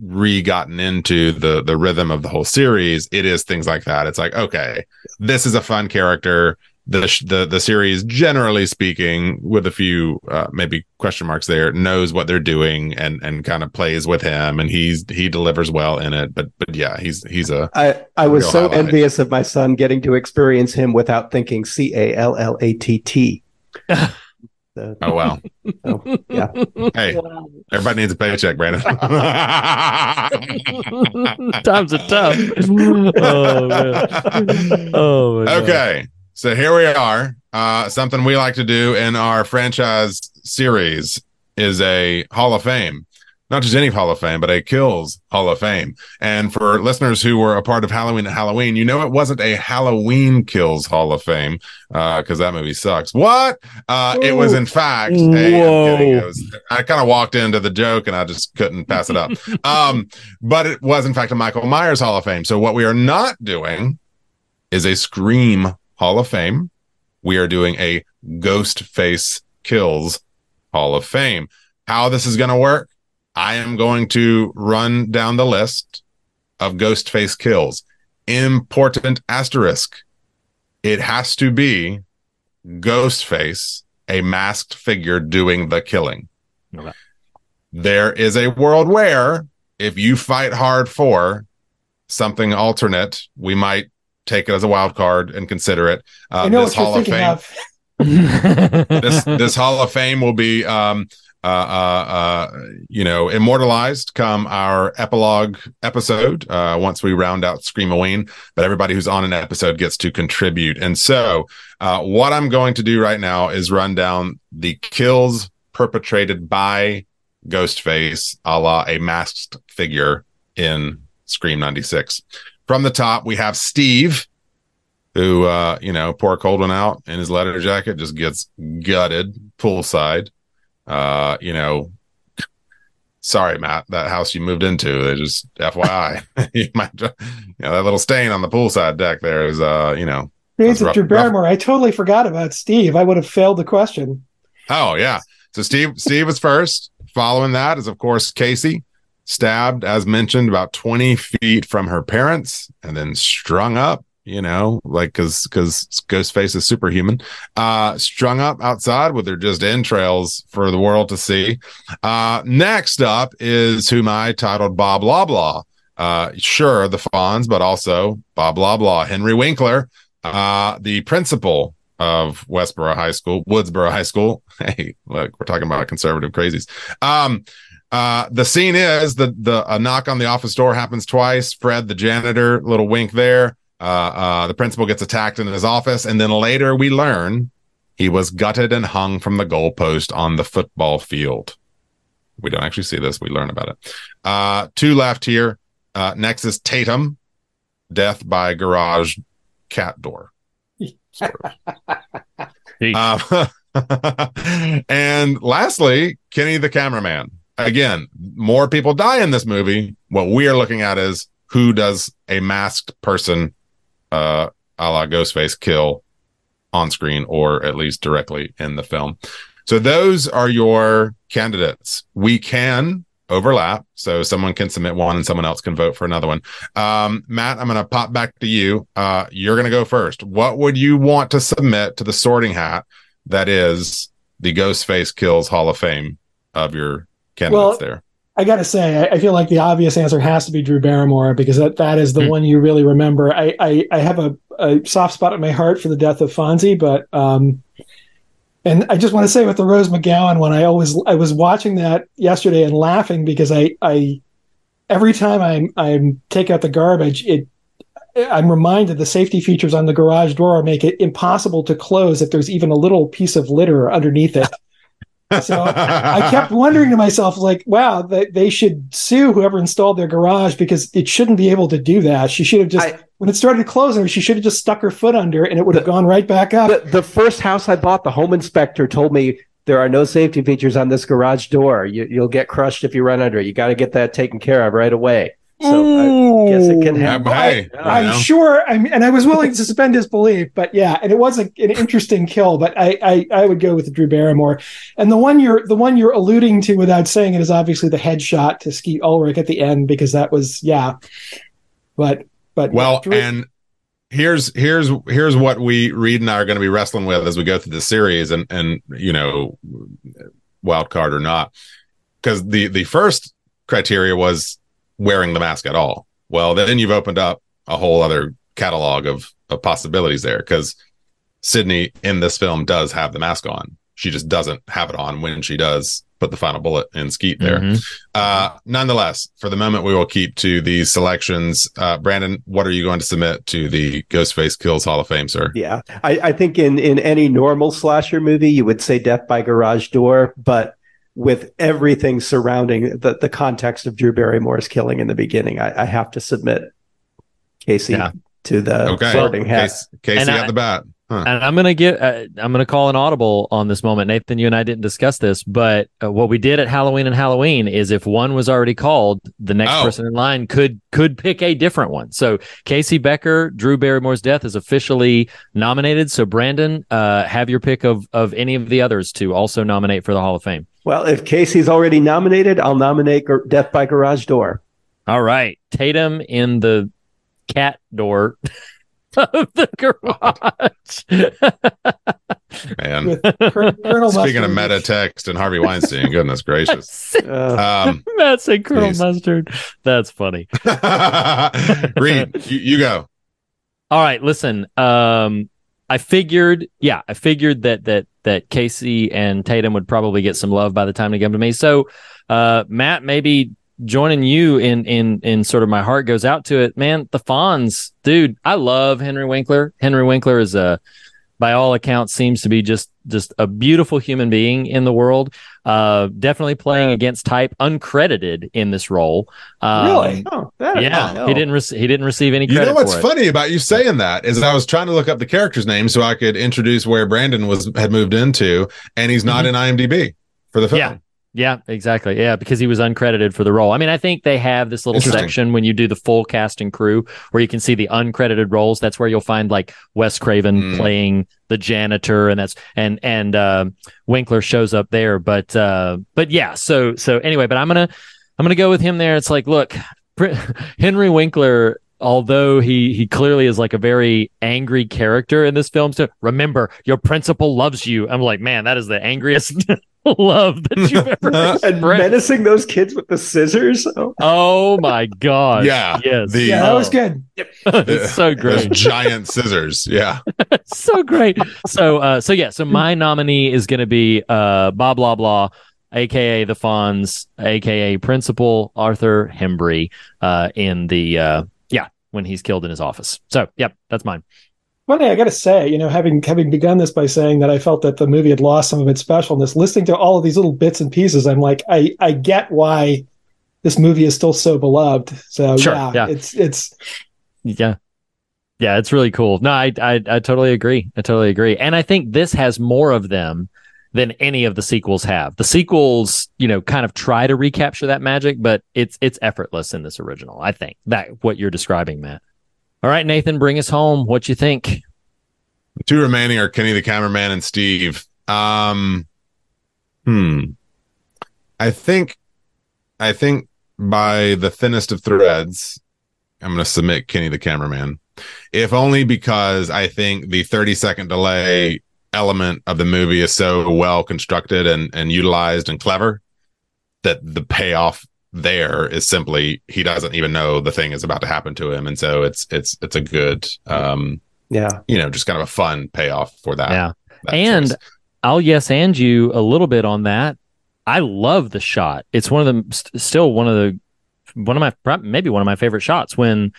re gotten into the the rhythm of the whole series, it is things like that. It's like okay, this is a fun character. The the the series, generally speaking, with a few uh, maybe question marks there, knows what they're doing and and kind of plays with him, and he's he delivers well in it. But but yeah, he's he's a I, I was so highlight. envious of my son getting to experience him without thinking C A L L A T T. So, (laughs) oh wow. (laughs) so, yeah. Hey, everybody needs a paycheck, Brandon. (laughs) Times are tough. oh man. Oh my God. So here we are. Uh, something we like to do in our franchise series is a Hall of Fame. Not just any Hall of Fame, but a Kills Hall of Fame. And for listeners who were a part of Halloween at Halloween, you know it wasn't a Halloween Kills Hall of Fame because that movie sucks. What? Uh, it was in fact. Hey, I'm kidding. It was- I kind of walked into the joke and I just couldn't pass it up. (laughs) um, but it was in fact a Michael Myers Hall of Fame. So what we are not doing is a Scream Hall of Fame. We are doing a Ghost Face Kills Hall of Fame. How this is going to work? I am going to run down the list of Ghost Face kills. Important asterisk. It has to be Ghostface, a masked figure doing the killing. Okay. There is a world where if you fight hard for something alternate, we might take it as a wild card and consider it. Uh, i know this what you're Hall of Fame of. (laughs) This this Hall of Fame will be um uh uh uh you know immortalized come our epilogue episode uh once we round out scream Screamaween but everybody who's on an episode gets to contribute. And so uh what I'm going to do right now is run down the kills perpetrated by Ghostface a la a masked figure in Scream 96 from the top we have Steve who uh you know pour a cold one out in his leather jacket just gets gutted poolside uh you know sorry matt that house you moved into they just fyi (laughs) you might you know that little stain on the poolside deck there is uh you know rough- Drew rough. Barrymore. I totally forgot about Steve. I would have failed the question. oh yeah so steve steve was first following that is of course casey stabbed as mentioned about 20 feet from her parents and then strung up you know like because because ghostface is superhuman uh strung up outside with their just entrails for the world to see. Uh next up is whom i titled bob blah uh sure the Fonz but also bob blah henry winkler uh the principal of westboro high school woodsboro high school. (laughs) Hey look we're talking about conservative crazies. Um uh, the scene is the the a knock on the office door happens twice. Fred, the janitor, little wink there. Uh, uh, the principal gets attacked in his office, and then later we learn he was gutted and hung from the goalpost on the football field. We don't actually see this. We learn about it. Uh, two left here. Uh, next is Tatum, death by garage cat door. (laughs) Uh, (laughs) and lastly, Kenny the cameraman. Again, more people die in this movie. What we are looking at is who does a masked person, uh, a la Ghostface, kill on screen or at least directly in the film. So those are your candidates. We can overlap. So someone can submit one and someone else can vote for another one. Um, Matt, I'm going to pop back to you. Uh, you're going to go first. What would you want to submit to the sorting hat that is the Ghostface Kills Hall of Fame of your candidates Well, there? I got to say, I, feel like the obvious answer has to be Drew Barrymore because that, that is the Hmm. one you really remember. I, I, I have a, a soft spot in my heart for the death of Fonzie, but um, and I just want to say with the Rose McGowan one, I always I was watching that yesterday and laughing because I I every time I'm I'm take out the garbage, it I'm reminded the safety features on the garage door make it impossible to close if there's even a little piece of litter underneath it. So I (laughs) kept wondering to myself, like, wow, they, they should sue whoever installed their garage because it shouldn't be able to do that. She should have just, I- when it started closing, she should have just stuck her foot under and it would have gone right back up. The, the first house I bought, the home inspector told me there are no safety features on this garage door. You, you'll get crushed if you run under it. You got to get that taken care of right away. So I guess it can Ooh. happen. Hey, you I'm know. sure, I'm, and I was willing to suspend disbelief, but yeah, and it was a, an interesting kill. But I, I, I would go with Drew Barrymore, and the one you're, the one you're alluding to without saying it is obviously the headshot to Skeet Ulrich at the end because that was, yeah. But, but Well, Drew- and here's here's here's what we Reed and I are going to be wrestling with as we go through the series, and and you know, wild card or not, because the the first criteria was wearing the mask at all. Well, then you've opened up a whole other catalog of of possibilities there, because Sidney in this film does have the mask on. She just doesn't have it on when she does put the final bullet in Skeet there. Mhm. Uh, nonetheless, for the moment, we will keep to these selections. Uh, Brandon, what are you going to submit to the Ghostface Kills Hall of Fame, sir? Yeah, I, I think in in any normal slasher movie, you would say death by garage door, but with everything surrounding the the context of Drew Barrymore's killing in the beginning, I, I have to submit Casey Yeah. to the Okay, sorting hat. Case, Casey And got I- the bat. Huh. And I'm gonna get, uh, I'm gonna call an audible on this moment. Nathan, you and I didn't discuss this, but uh, what we did at Halloween and Halloween is if one was already called, the next Oh. person in line could could pick a different one. So Casey Becker, Drew Barrymore's death is officially nominated. So Brandon, uh, have your pick of of any of the others to also nominate for the Hall of Fame. Well, if Casey's already nominated, I'll nominate Gar- Death by Garage Door. All right, Tatum in the cat door (laughs) of the garage. Man, Col- Colonel (laughs) speaking of meta text and Harvey Weinstein, goodness gracious. (laughs) Uh, Um, Matt said Colonel Please. Mustard. That's funny. Reed, you, you go. All right, listen. Um, I figured, yeah, I figured that that that Casey and Tatum would probably get some love by the time they come to me. So, uh, Matt, maybe joining you in in in sort of my heart goes out to it, man. The Fonz, dude, I love Henry Winkler. Henry Winkler is a, by all accounts, seems to be just just a beautiful human being in the world. Uh, definitely playing against type, uncredited in this role. Um, Really? oh, Yeah, he didn't. Rec- he didn't receive any credit. You know what's for it. funny about you saying that is I was trying to look up the character's name so I could introduce where Brandon was had moved into, and he's not in IMDb for the film. Mm-hmm. Yeah. Yeah, exactly. Yeah, because he was uncredited for the role. I mean, I think they have this little section when you do the full cast and crew where you can see the uncredited roles. That's where you'll find like Wes Craven Mm. playing the janitor, and that's and and uh, Winkler shows up there. But uh, but yeah, so so anyway, but I'm gonna I'm gonna go with him there. It's like, look, Pr- (laughs) Henry Winkler. Although he he clearly is like a very angry character in this film, so remember your principal loves you. I'm like, man, that is the angriest (laughs) (laughs) love that you've (laughs) ever and expressed. menacing those kids with the scissors. Oh, Oh my god! Yeah, yes, the- Yeah, that was Oh, good. (laughs) it's so Those great, giant scissors. Yeah. so great. So uh, so yeah, so my nominee is going to be uh, Bob Blah Blah, aka the Fonz, aka Principal Arthur Himbry, uh, in the uh, yeah when he's killed in his office. So yep, that's mine. Funny, I got to say, you know, having having begun this by saying that I felt that the movie had lost some of its specialness, listening to all of these little bits and pieces, I'm like, I I get why this movie is still so beloved. So Sure, yeah, yeah. it's it's Yeah. Yeah, it's really cool. No, I, I I totally agree. I totally agree. And I think this has more of them than any of the sequels have. The sequels, you know, kind of try to recapture that magic, but it's it's effortless in this original. I think that what you're describing, Matt. All right, Nathan, bring us home. What you think? The two remaining are Kenny the cameraman and Steve. Um, hmm. I think, I think by the thinnest of threads, I'm going to submit Kenny the cameraman, if only because I think the 30 second delay element of the movie is so well constructed and and utilized and clever that the payoff there is simply he doesn't even know the thing is about to happen to him and so it's it's it's a good um Yeah. you know just kind of a fun payoff for that, yeah. that And choice. I'll yes and you a little bit on that. I love the shot. It's one of the st- still one of the one of my maybe one of my favorite shots when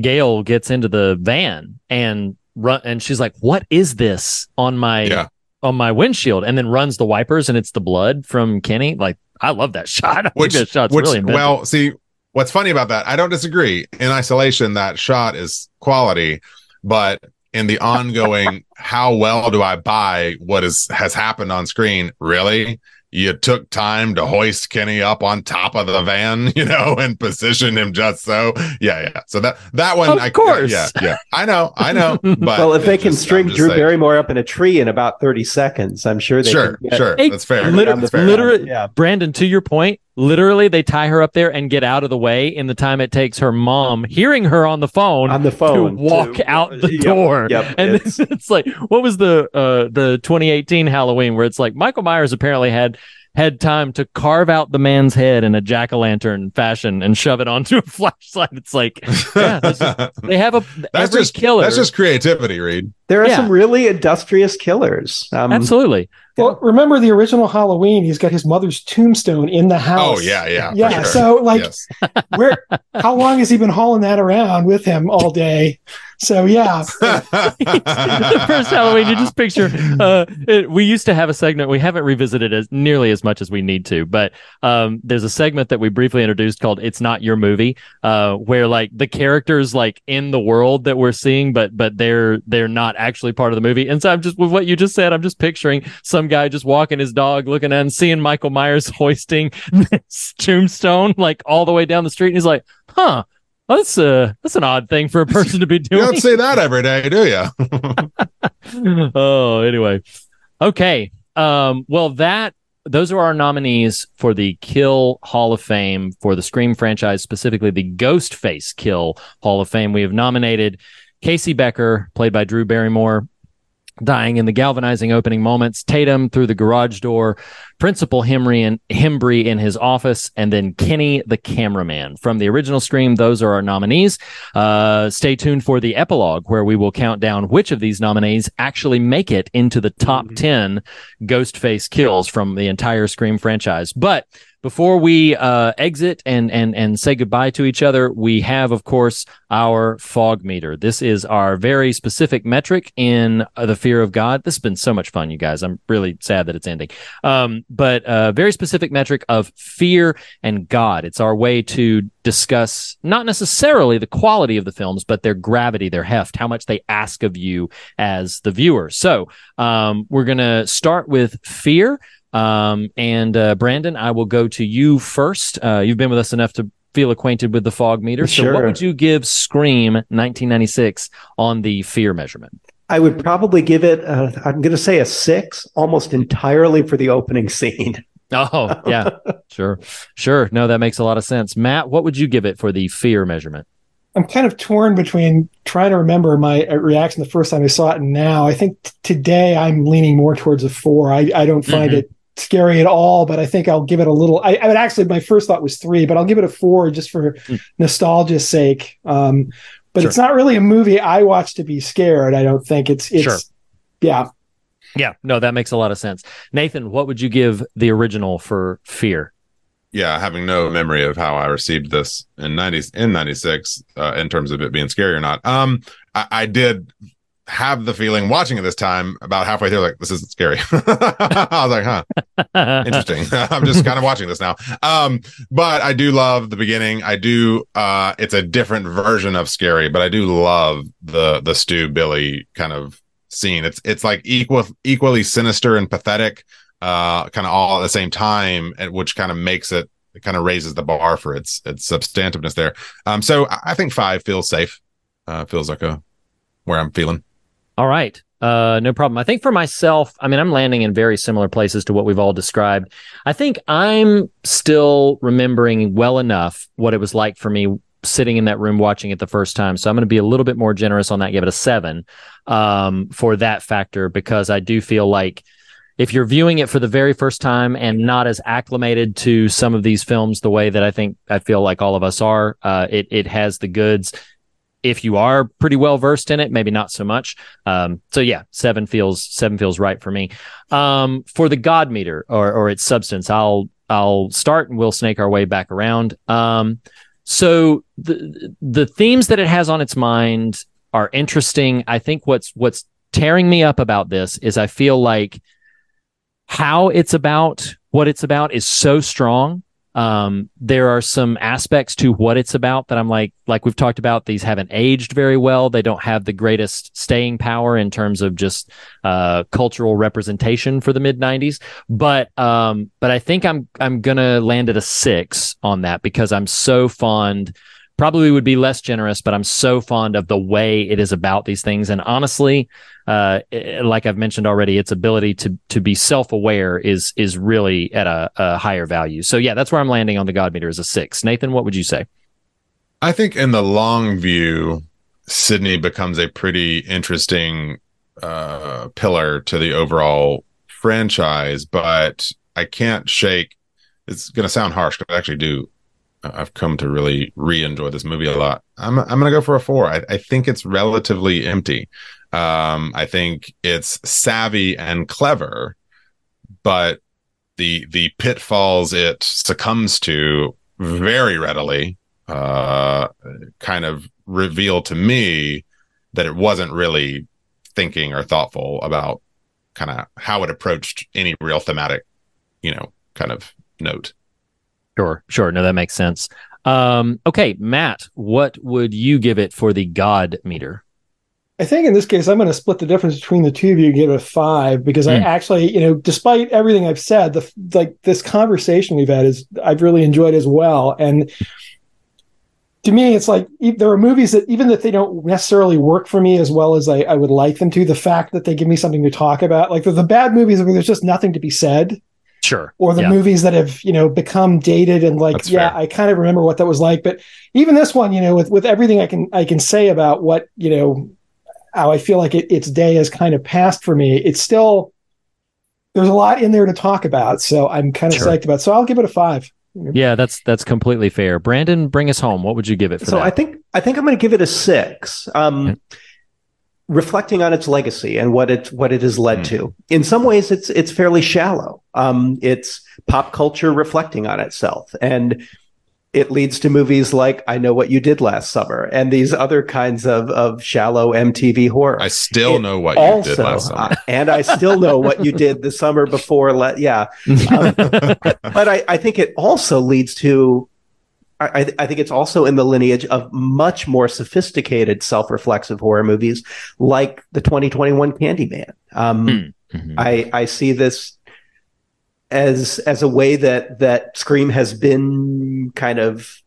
Gail gets into the van and run and she's like, "What is this on my Yeah. on my windshield?" And then runs the wipers and it's the blood from Kenny. Like I love that (laughs) shot. I think which, that shot's which really inventive. well see what's funny about that i don't disagree in isolation that shot is quality but in the ongoing how well do i buy what is has happened on screen really you took time to hoist kenny up on top of the van (laughs) you know and position him just so yeah yeah so that that one Of I, course. yeah yeah i know i know (laughs) but well, if they it's can just- string Drew saying. Barrymore up in a tree in about 30 seconds, I'm sure they sure can get- sure Hey, that's fair liter- that's fair. literally, Yeah. Brandon, to your point, literally they tie her up there and get out of the way in the time it takes her mom hearing her on the phone on the phone to walk to- out the Yep, door. Yep. And it's- it's, (laughs) it's like, what was the uh the 2018 Halloween where it's like Michael Myers apparently had had time to carve out the man's head in a jack o' lantern fashion and shove it onto (laughs) a flashlight. It's like yeah, this is- (laughs) they have a that's every just killer. that's just creativity reed there are yeah. some really industrious killers. Um, absolutely. Well, remember the original Halloween? He's got his mother's tombstone in the house. oh yeah yeah yeah. sure. So like, yes. (laughs) where? How long has he been hauling that around with him all day? So yeah, (laughs) the first Halloween, you just picture. Uh, it, we used to have a segment. We haven't revisited as nearly as much as we need to, but um, there's a segment that we briefly introduced called "It's Not Your Movie," uh, where like the characters like in the world that we're seeing, but but they're they're not actually part of the movie. And so I'm just with what you just said. I'm just picturing some guy just walking his dog, looking at and seeing Michael Myers (laughs) hoisting this tombstone like all the way down the street, and he's like, "Huh." That's uh that's an odd thing for a person to be doing." you don't say that every day do you (laughs) (laughs) oh, anyway. Okay. Um, well, that those are our nominees for the Kill Hall of Fame for the Scream franchise, specifically the Ghostface Kill Hall of Fame. We have nominated Casey Becker, played by Drew Barrymore, dying in the galvanizing opening moments, Tatum through the garage door, Principal Himbry in, Himbry in his office, and then Kenny the cameraman. From the original Scream, those are our nominees. Uh, stay tuned for the epilogue, where we will count down which of these nominees actually make it into the top 10 Ghostface kills from the entire Scream franchise. But before we uh, exit and and and say goodbye to each other, we have, of course, our fog meter. This is our very specific metric in uh, the fear of God. This has been so much fun, you guys. I'm really sad that it's ending. Um, but a very specific metric of fear and God. It's our way to discuss not necessarily the quality of the films, but their gravity, their heft, how much they ask of you as the viewer. So um, we're gonna start with fear. Um, and uh, Brandon, I will go to you first. Uh, you've been with us enough to feel acquainted with the fog meter. So, what would you give Scream 1996 on the fear measurement? I would probably give it, uh, I'm going to say a six, almost entirely for the opening scene. (laughs) Oh, yeah, sure, sure. No, that makes a lot of sense. Matt, what would you give it for the fear measurement? I'm kind of torn between trying to remember my uh, reaction the first time I saw it and now. I think t- today I'm leaning more towards a four. I, I don't find Mhm. it scary at all, but I think I'll give it a little. I, I would actually, my first thought was three, but I'll give it a four just for Mm. nostalgia's sake. Um, but Sure. it's not really a movie I watch to be scared. I don't think it's, it's, Sure. yeah. Yeah, no, that makes a lot of sense. Nathan, what would you give the original for fear? yeah, having no memory of how I received this in 90s in 96 uh, in terms of it being scary or not. Um, I, I did have the feeling watching it this time about halfway through, like this isn't scary. (laughs) I was like, huh, (laughs) interesting. (laughs) I'm just kind of watching this now. Um, but I do love the beginning. I do. Uh, it's a different version of scary, but I do love the the Stu Billy kind of scene. It's it's like equal equally sinister and pathetic, uh, kind of all at the same time, which kind of makes it. It kind of raises the bar for its its substantiveness there. Um, so I think five feels safe. Uh, feels like a where I'm feeling. All right. Uh, no problem. I think for myself, I mean, I'm landing in very similar places to what we've all described. I think I'm still remembering well enough what it was like for me sitting in that room watching it the first time. So I'm going to be a little bit more generous on that, give it a seven um, for that factor, because I do feel like if you're viewing it for the very first time and not as acclimated to some of these films the way that I think I feel like all of us are, uh, it it has the goods if you are pretty well versed in it, maybe not so much. Um, so yeah, seven feels seven feels right for me. Um, for the God meter or or its substance, I'll I'll start and we'll snake our way back around. Um, so the the themes that it has on its mind are interesting. I think what's what's tearing me up about this is I feel like how it's about what it's about is so strong um, there are some aspects to what it's about that I'm like, like we've talked about, these haven't aged very well. They don't have the greatest staying power in terms of just uh, cultural representation for the mid '90s. But um, but I think I'm I'm gonna land at a six on that because I'm so fond probably would be less generous, but I'm so fond of the way it is about these things. And honestly, uh, like I've mentioned already, its ability to to be self aware is is really at a, a, higher value. So yeah, that's where I'm landing on the God meter as a six. Nathan, what would you say? I think in the long view, Sidney becomes a pretty interesting uh, pillar to the overall franchise, but I can't shake. It's going to sound harsh, but I actually do I've come to really re-enjoy this movie a lot. I'm I'm gonna go for a four. I, I think it's relatively empty. Um, I think it's savvy and clever, but the the pitfalls it succumbs to very readily uh, kind of reveal to me that it wasn't really thinking or thoughtful about kind of how it approached any real thematic, you know, kind of note. Sure, sure. No, that makes sense. Um, okay, Matt, what would you give it for the God meter? I think in this case, I'm going to split the difference between the two of you and give it a five because mm. I hmm. actually, you know, despite everything I've said, the like this conversation we've had is I've really enjoyed as well. And to me, it's like there are movies that even if they don't necessarily work for me as well as I, I would like them to, the fact that they give me something to talk about, like the, the bad movies where there's just nothing to be said Sure. Or the yeah. movies that have, you know, become dated and like, That's yeah, fair. I kind of remember what that was like. But even this one, you know, with with everything I can I can say about what, you know, how I feel like it, its day has kind of passed for me, it's still there's a lot in there to talk about. So I'm kind of sure. psyched about. It. So I'll give it a five. Yeah, that's that's completely fair. Brandon, bring us home. What would you give it? so that? I think I think I'm going to give it a six. Um, reflecting on its legacy and what it what it has led mm. to. In some ways, it's it's fairly shallow. Um, it's pop culture reflecting on itself, and it leads to movies like I Know What You Did Last Summer and these other kinds of of shallow MTV horror. I still it know what also, you did last summer, uh, and I still know what you did the summer before. Le- yeah, um, (laughs) but I, I think it also leads to I, I, think it's also in the lineage of much more sophisticated self-reflexive horror movies like the 2021 Candyman. Um, hmm. mm-hmm. I, I see this as as a way that that Scream has been kind of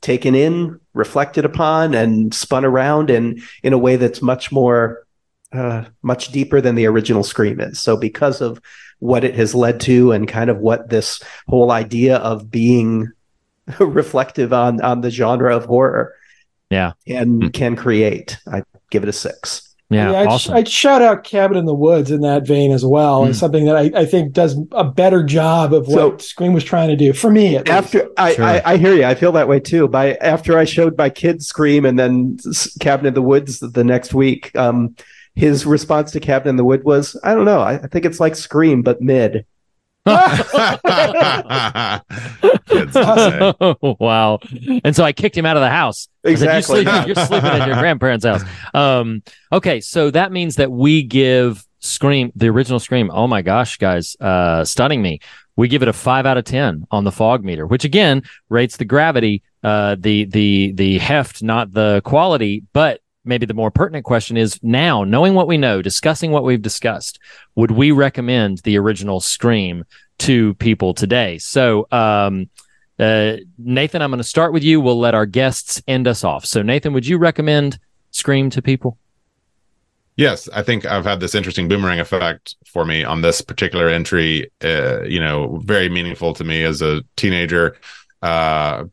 taken in, reflected upon, and spun around, and in a way that's much more, uh, much deeper than the original Scream is. So because of what it has led to, and kind of what this whole idea of being (laughs) reflective on on the genre of horror. Yeah, and mm. can create. I give it a six. Yeah, yeah I'd, awesome. I'd, shout out Cabin in the Woods in that vein as well, mm. and something that I, I, think does a better job of what so, Scream was trying to do for me. after I, sure. I, I, hear you, I feel that way too. By after I showed my kids Scream and then Cabin in the Woods the next week, um, his response to Cabin in the Wood was, "I don't know. I, I think it's like Scream but mid." Kids (laughs) say. wow. And so I kicked him out of the house. I said, Exactly. You're sleeping, you're sleeping at your (laughs) grandparents' house. Um, okay, so that means that we give Scream, the original Scream, oh my gosh, guys, uh, stunning me. We give it a five out of ten on the God meter, which again rates the gravity, uh, the the the heft, not the quality. But maybe the more pertinent question is now, knowing what we know, discussing what we've discussed, would we recommend the original Scream to people today? So, um, uh, Nathan, I'm going to start with you. We'll let our guests end us off. So, Nathan, would you recommend Scream to people? Yes, I think I've had this interesting boomerang effect for me on this particular entry. Uh, you know, very meaningful to me as a teenager. Uh,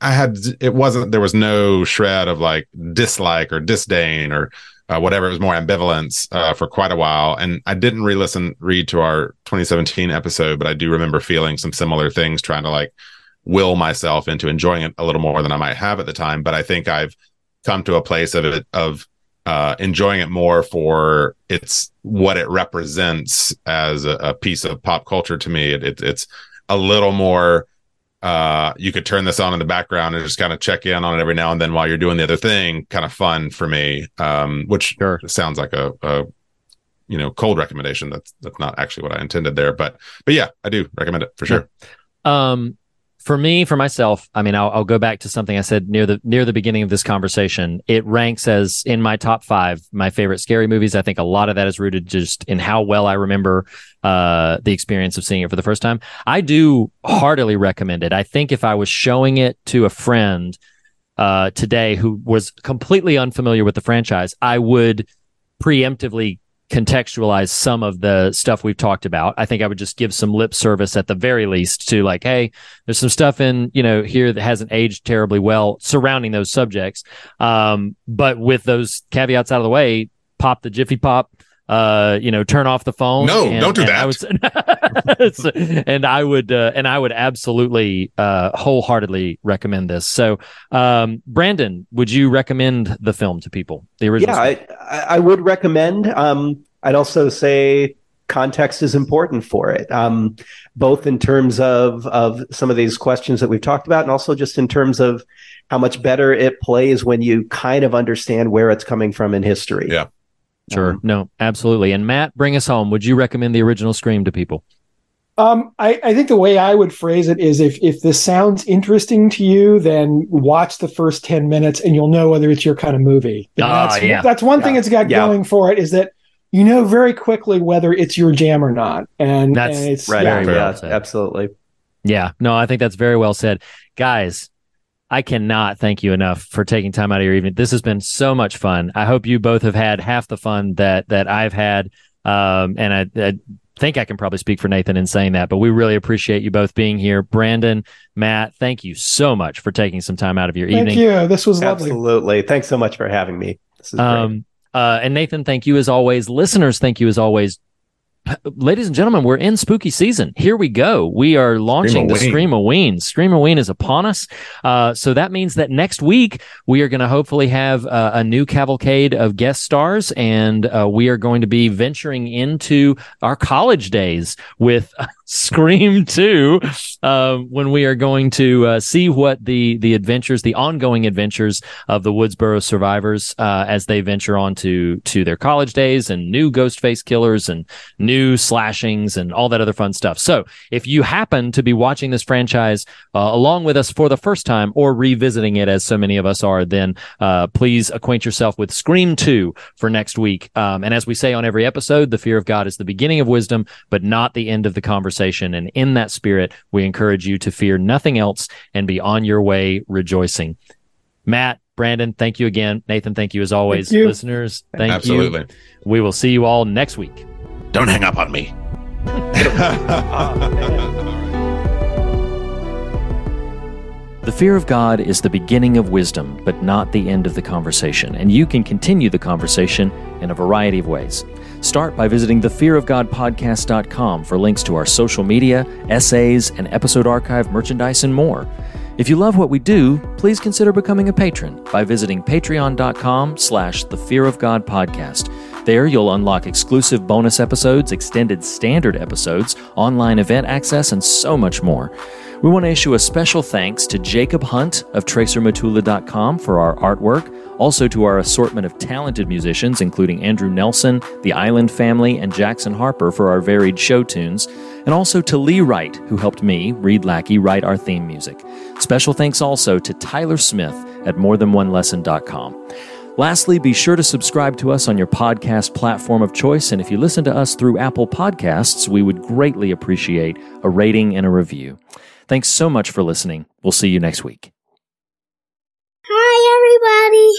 I had it wasn't there was no shred of like dislike or disdain or uh, whatever. It was more ambivalence uh, for quite a while, and I didn't re-listen read to our 2017 episode, but I do remember feeling some similar things, trying to like will myself into enjoying it a little more than I might have at the time. But I think I've come to a place of it of uh, enjoying it more for its what it represents as a, a piece of pop culture to me. It, it, it's a little more. Uh, you could turn this on in the background and just kind of check in on it every now and then while you're doing the other thing. Kind of fun for me, um, which Sure. sounds like a, a you know cold recommendation. That's that's not actually what I intended there, but but yeah, I do recommend it for sure. Um, for me, for myself, I mean, I'll, I'll go back to something I said near the near the beginning of this conversation. It ranks as in my top five my favorite scary movies. I think a lot of that is rooted just in how well I remember uh, the experience of seeing it for the first time. I do heartily recommend it. I think if I was showing it to a friend uh, today who was completely unfamiliar with the franchise, I would preemptively contextualize some of the stuff we've talked about. I think I would just give some lip service at the very least to like, hey, there's some stuff in, you know, here that hasn't aged terribly well surrounding those subjects. Um, but with those caveats out of the way, pop the Jiffy Pop, uh, you know, turn off the phone. No, and- don't do and that. I would, (laughs) and I would, uh, and I would absolutely, uh, wholeheartedly recommend this. So, um, Brandon, would you recommend the film to people? The original. Yeah, I, I I would recommend. Um, I'd also say context is important for it, um, both in terms of of some of these questions that we've talked about, and also just in terms of how much better it plays when you kind of understand where it's coming from in history. Yeah. Sure. Um, no, absolutely. And Matt, bring us home. Would you recommend the original Scream to people? Um, I, I think the way I would phrase it is if if this sounds interesting to you, then watch the first ten minutes and you'll know whether it's your kind of movie. And Ah, that's, yeah. that's one thing it's got Yeah. going for it is that you know very quickly whether it's your jam or not. And, That's and it's Right. yeah. Very well said. absolutely. Yeah. No, I think that's very well said. Guys, I cannot thank you enough for taking time out of your evening. This has been so much fun. I hope you both have had half the fun that that I've had. Um, and I, I think I can probably speak for Nathan in saying that, but we really appreciate you both being here. Brandon, Matt, thank you so much for taking some time out of your Thank evening. you. This was lovely. Absolutely. Thanks so much for having me. This is great. Um, uh, and Nathan, thank you as always. Listeners, thank you as always. Ladies and gentlemen, we're in spooky season. Here we go. We are launching the Screamaween. Screamaween. Screamaween is upon us. Uh, so that means that next week we are going to hopefully have uh, a new cavalcade of guest stars, and uh, we are going to be venturing into our college days with Scream 2 uh, when we are going to uh, see what the the adventures, the ongoing adventures of the Woodsboro survivors uh, as they venture on to to their college days and new Ghostface killers and new slashings and all that other fun stuff. So if you happen to be watching this franchise uh, along with us for the first time or revisiting it as so many of us are, then uh, please acquaint yourself with Scream 2 for next week. Um, and as we say on every episode, the fear of God is the beginning of wisdom, but not the end of the conversation. And in that spirit, we encourage you to fear nothing else and be on your way rejoicing. Matt, Brandon, thank you again. Nathan, thank you as always. Thank you. Listeners, thank Absolutely. you. Absolutely. We will see you all next week. Don't hang up on me. The fear of God is the beginning of wisdom, but not the end of the conversation, and you can continue the conversation in a variety of ways. Start by visiting thefearofgodpodcast.com for links to our social media, essays, and episode archive merchandise and more. If you love what we do, please consider becoming a patron by visiting patreon.com slash the fear of God podcast. There, you'll unlock exclusive bonus episodes, extended standard episodes, online event access, and so much more. We want to issue a special thanks to Jacob Hunt of TracerMatula.com for our artwork, also to our assortment of talented musicians, including Andrew Nelson, the Island Family, and Jackson Harper for our varied show tunes, and also to Lee Wright, who helped me, Reed Lackey, write our theme music. Special thanks also to Tyler Smith at morethanonelesson.com. Lastly, be sure to subscribe to us on your podcast platform of choice. And if you listen to us through Apple Podcasts, we would greatly appreciate a rating and a review. Thanks so much for listening. We'll see you next week. Hi, everybody.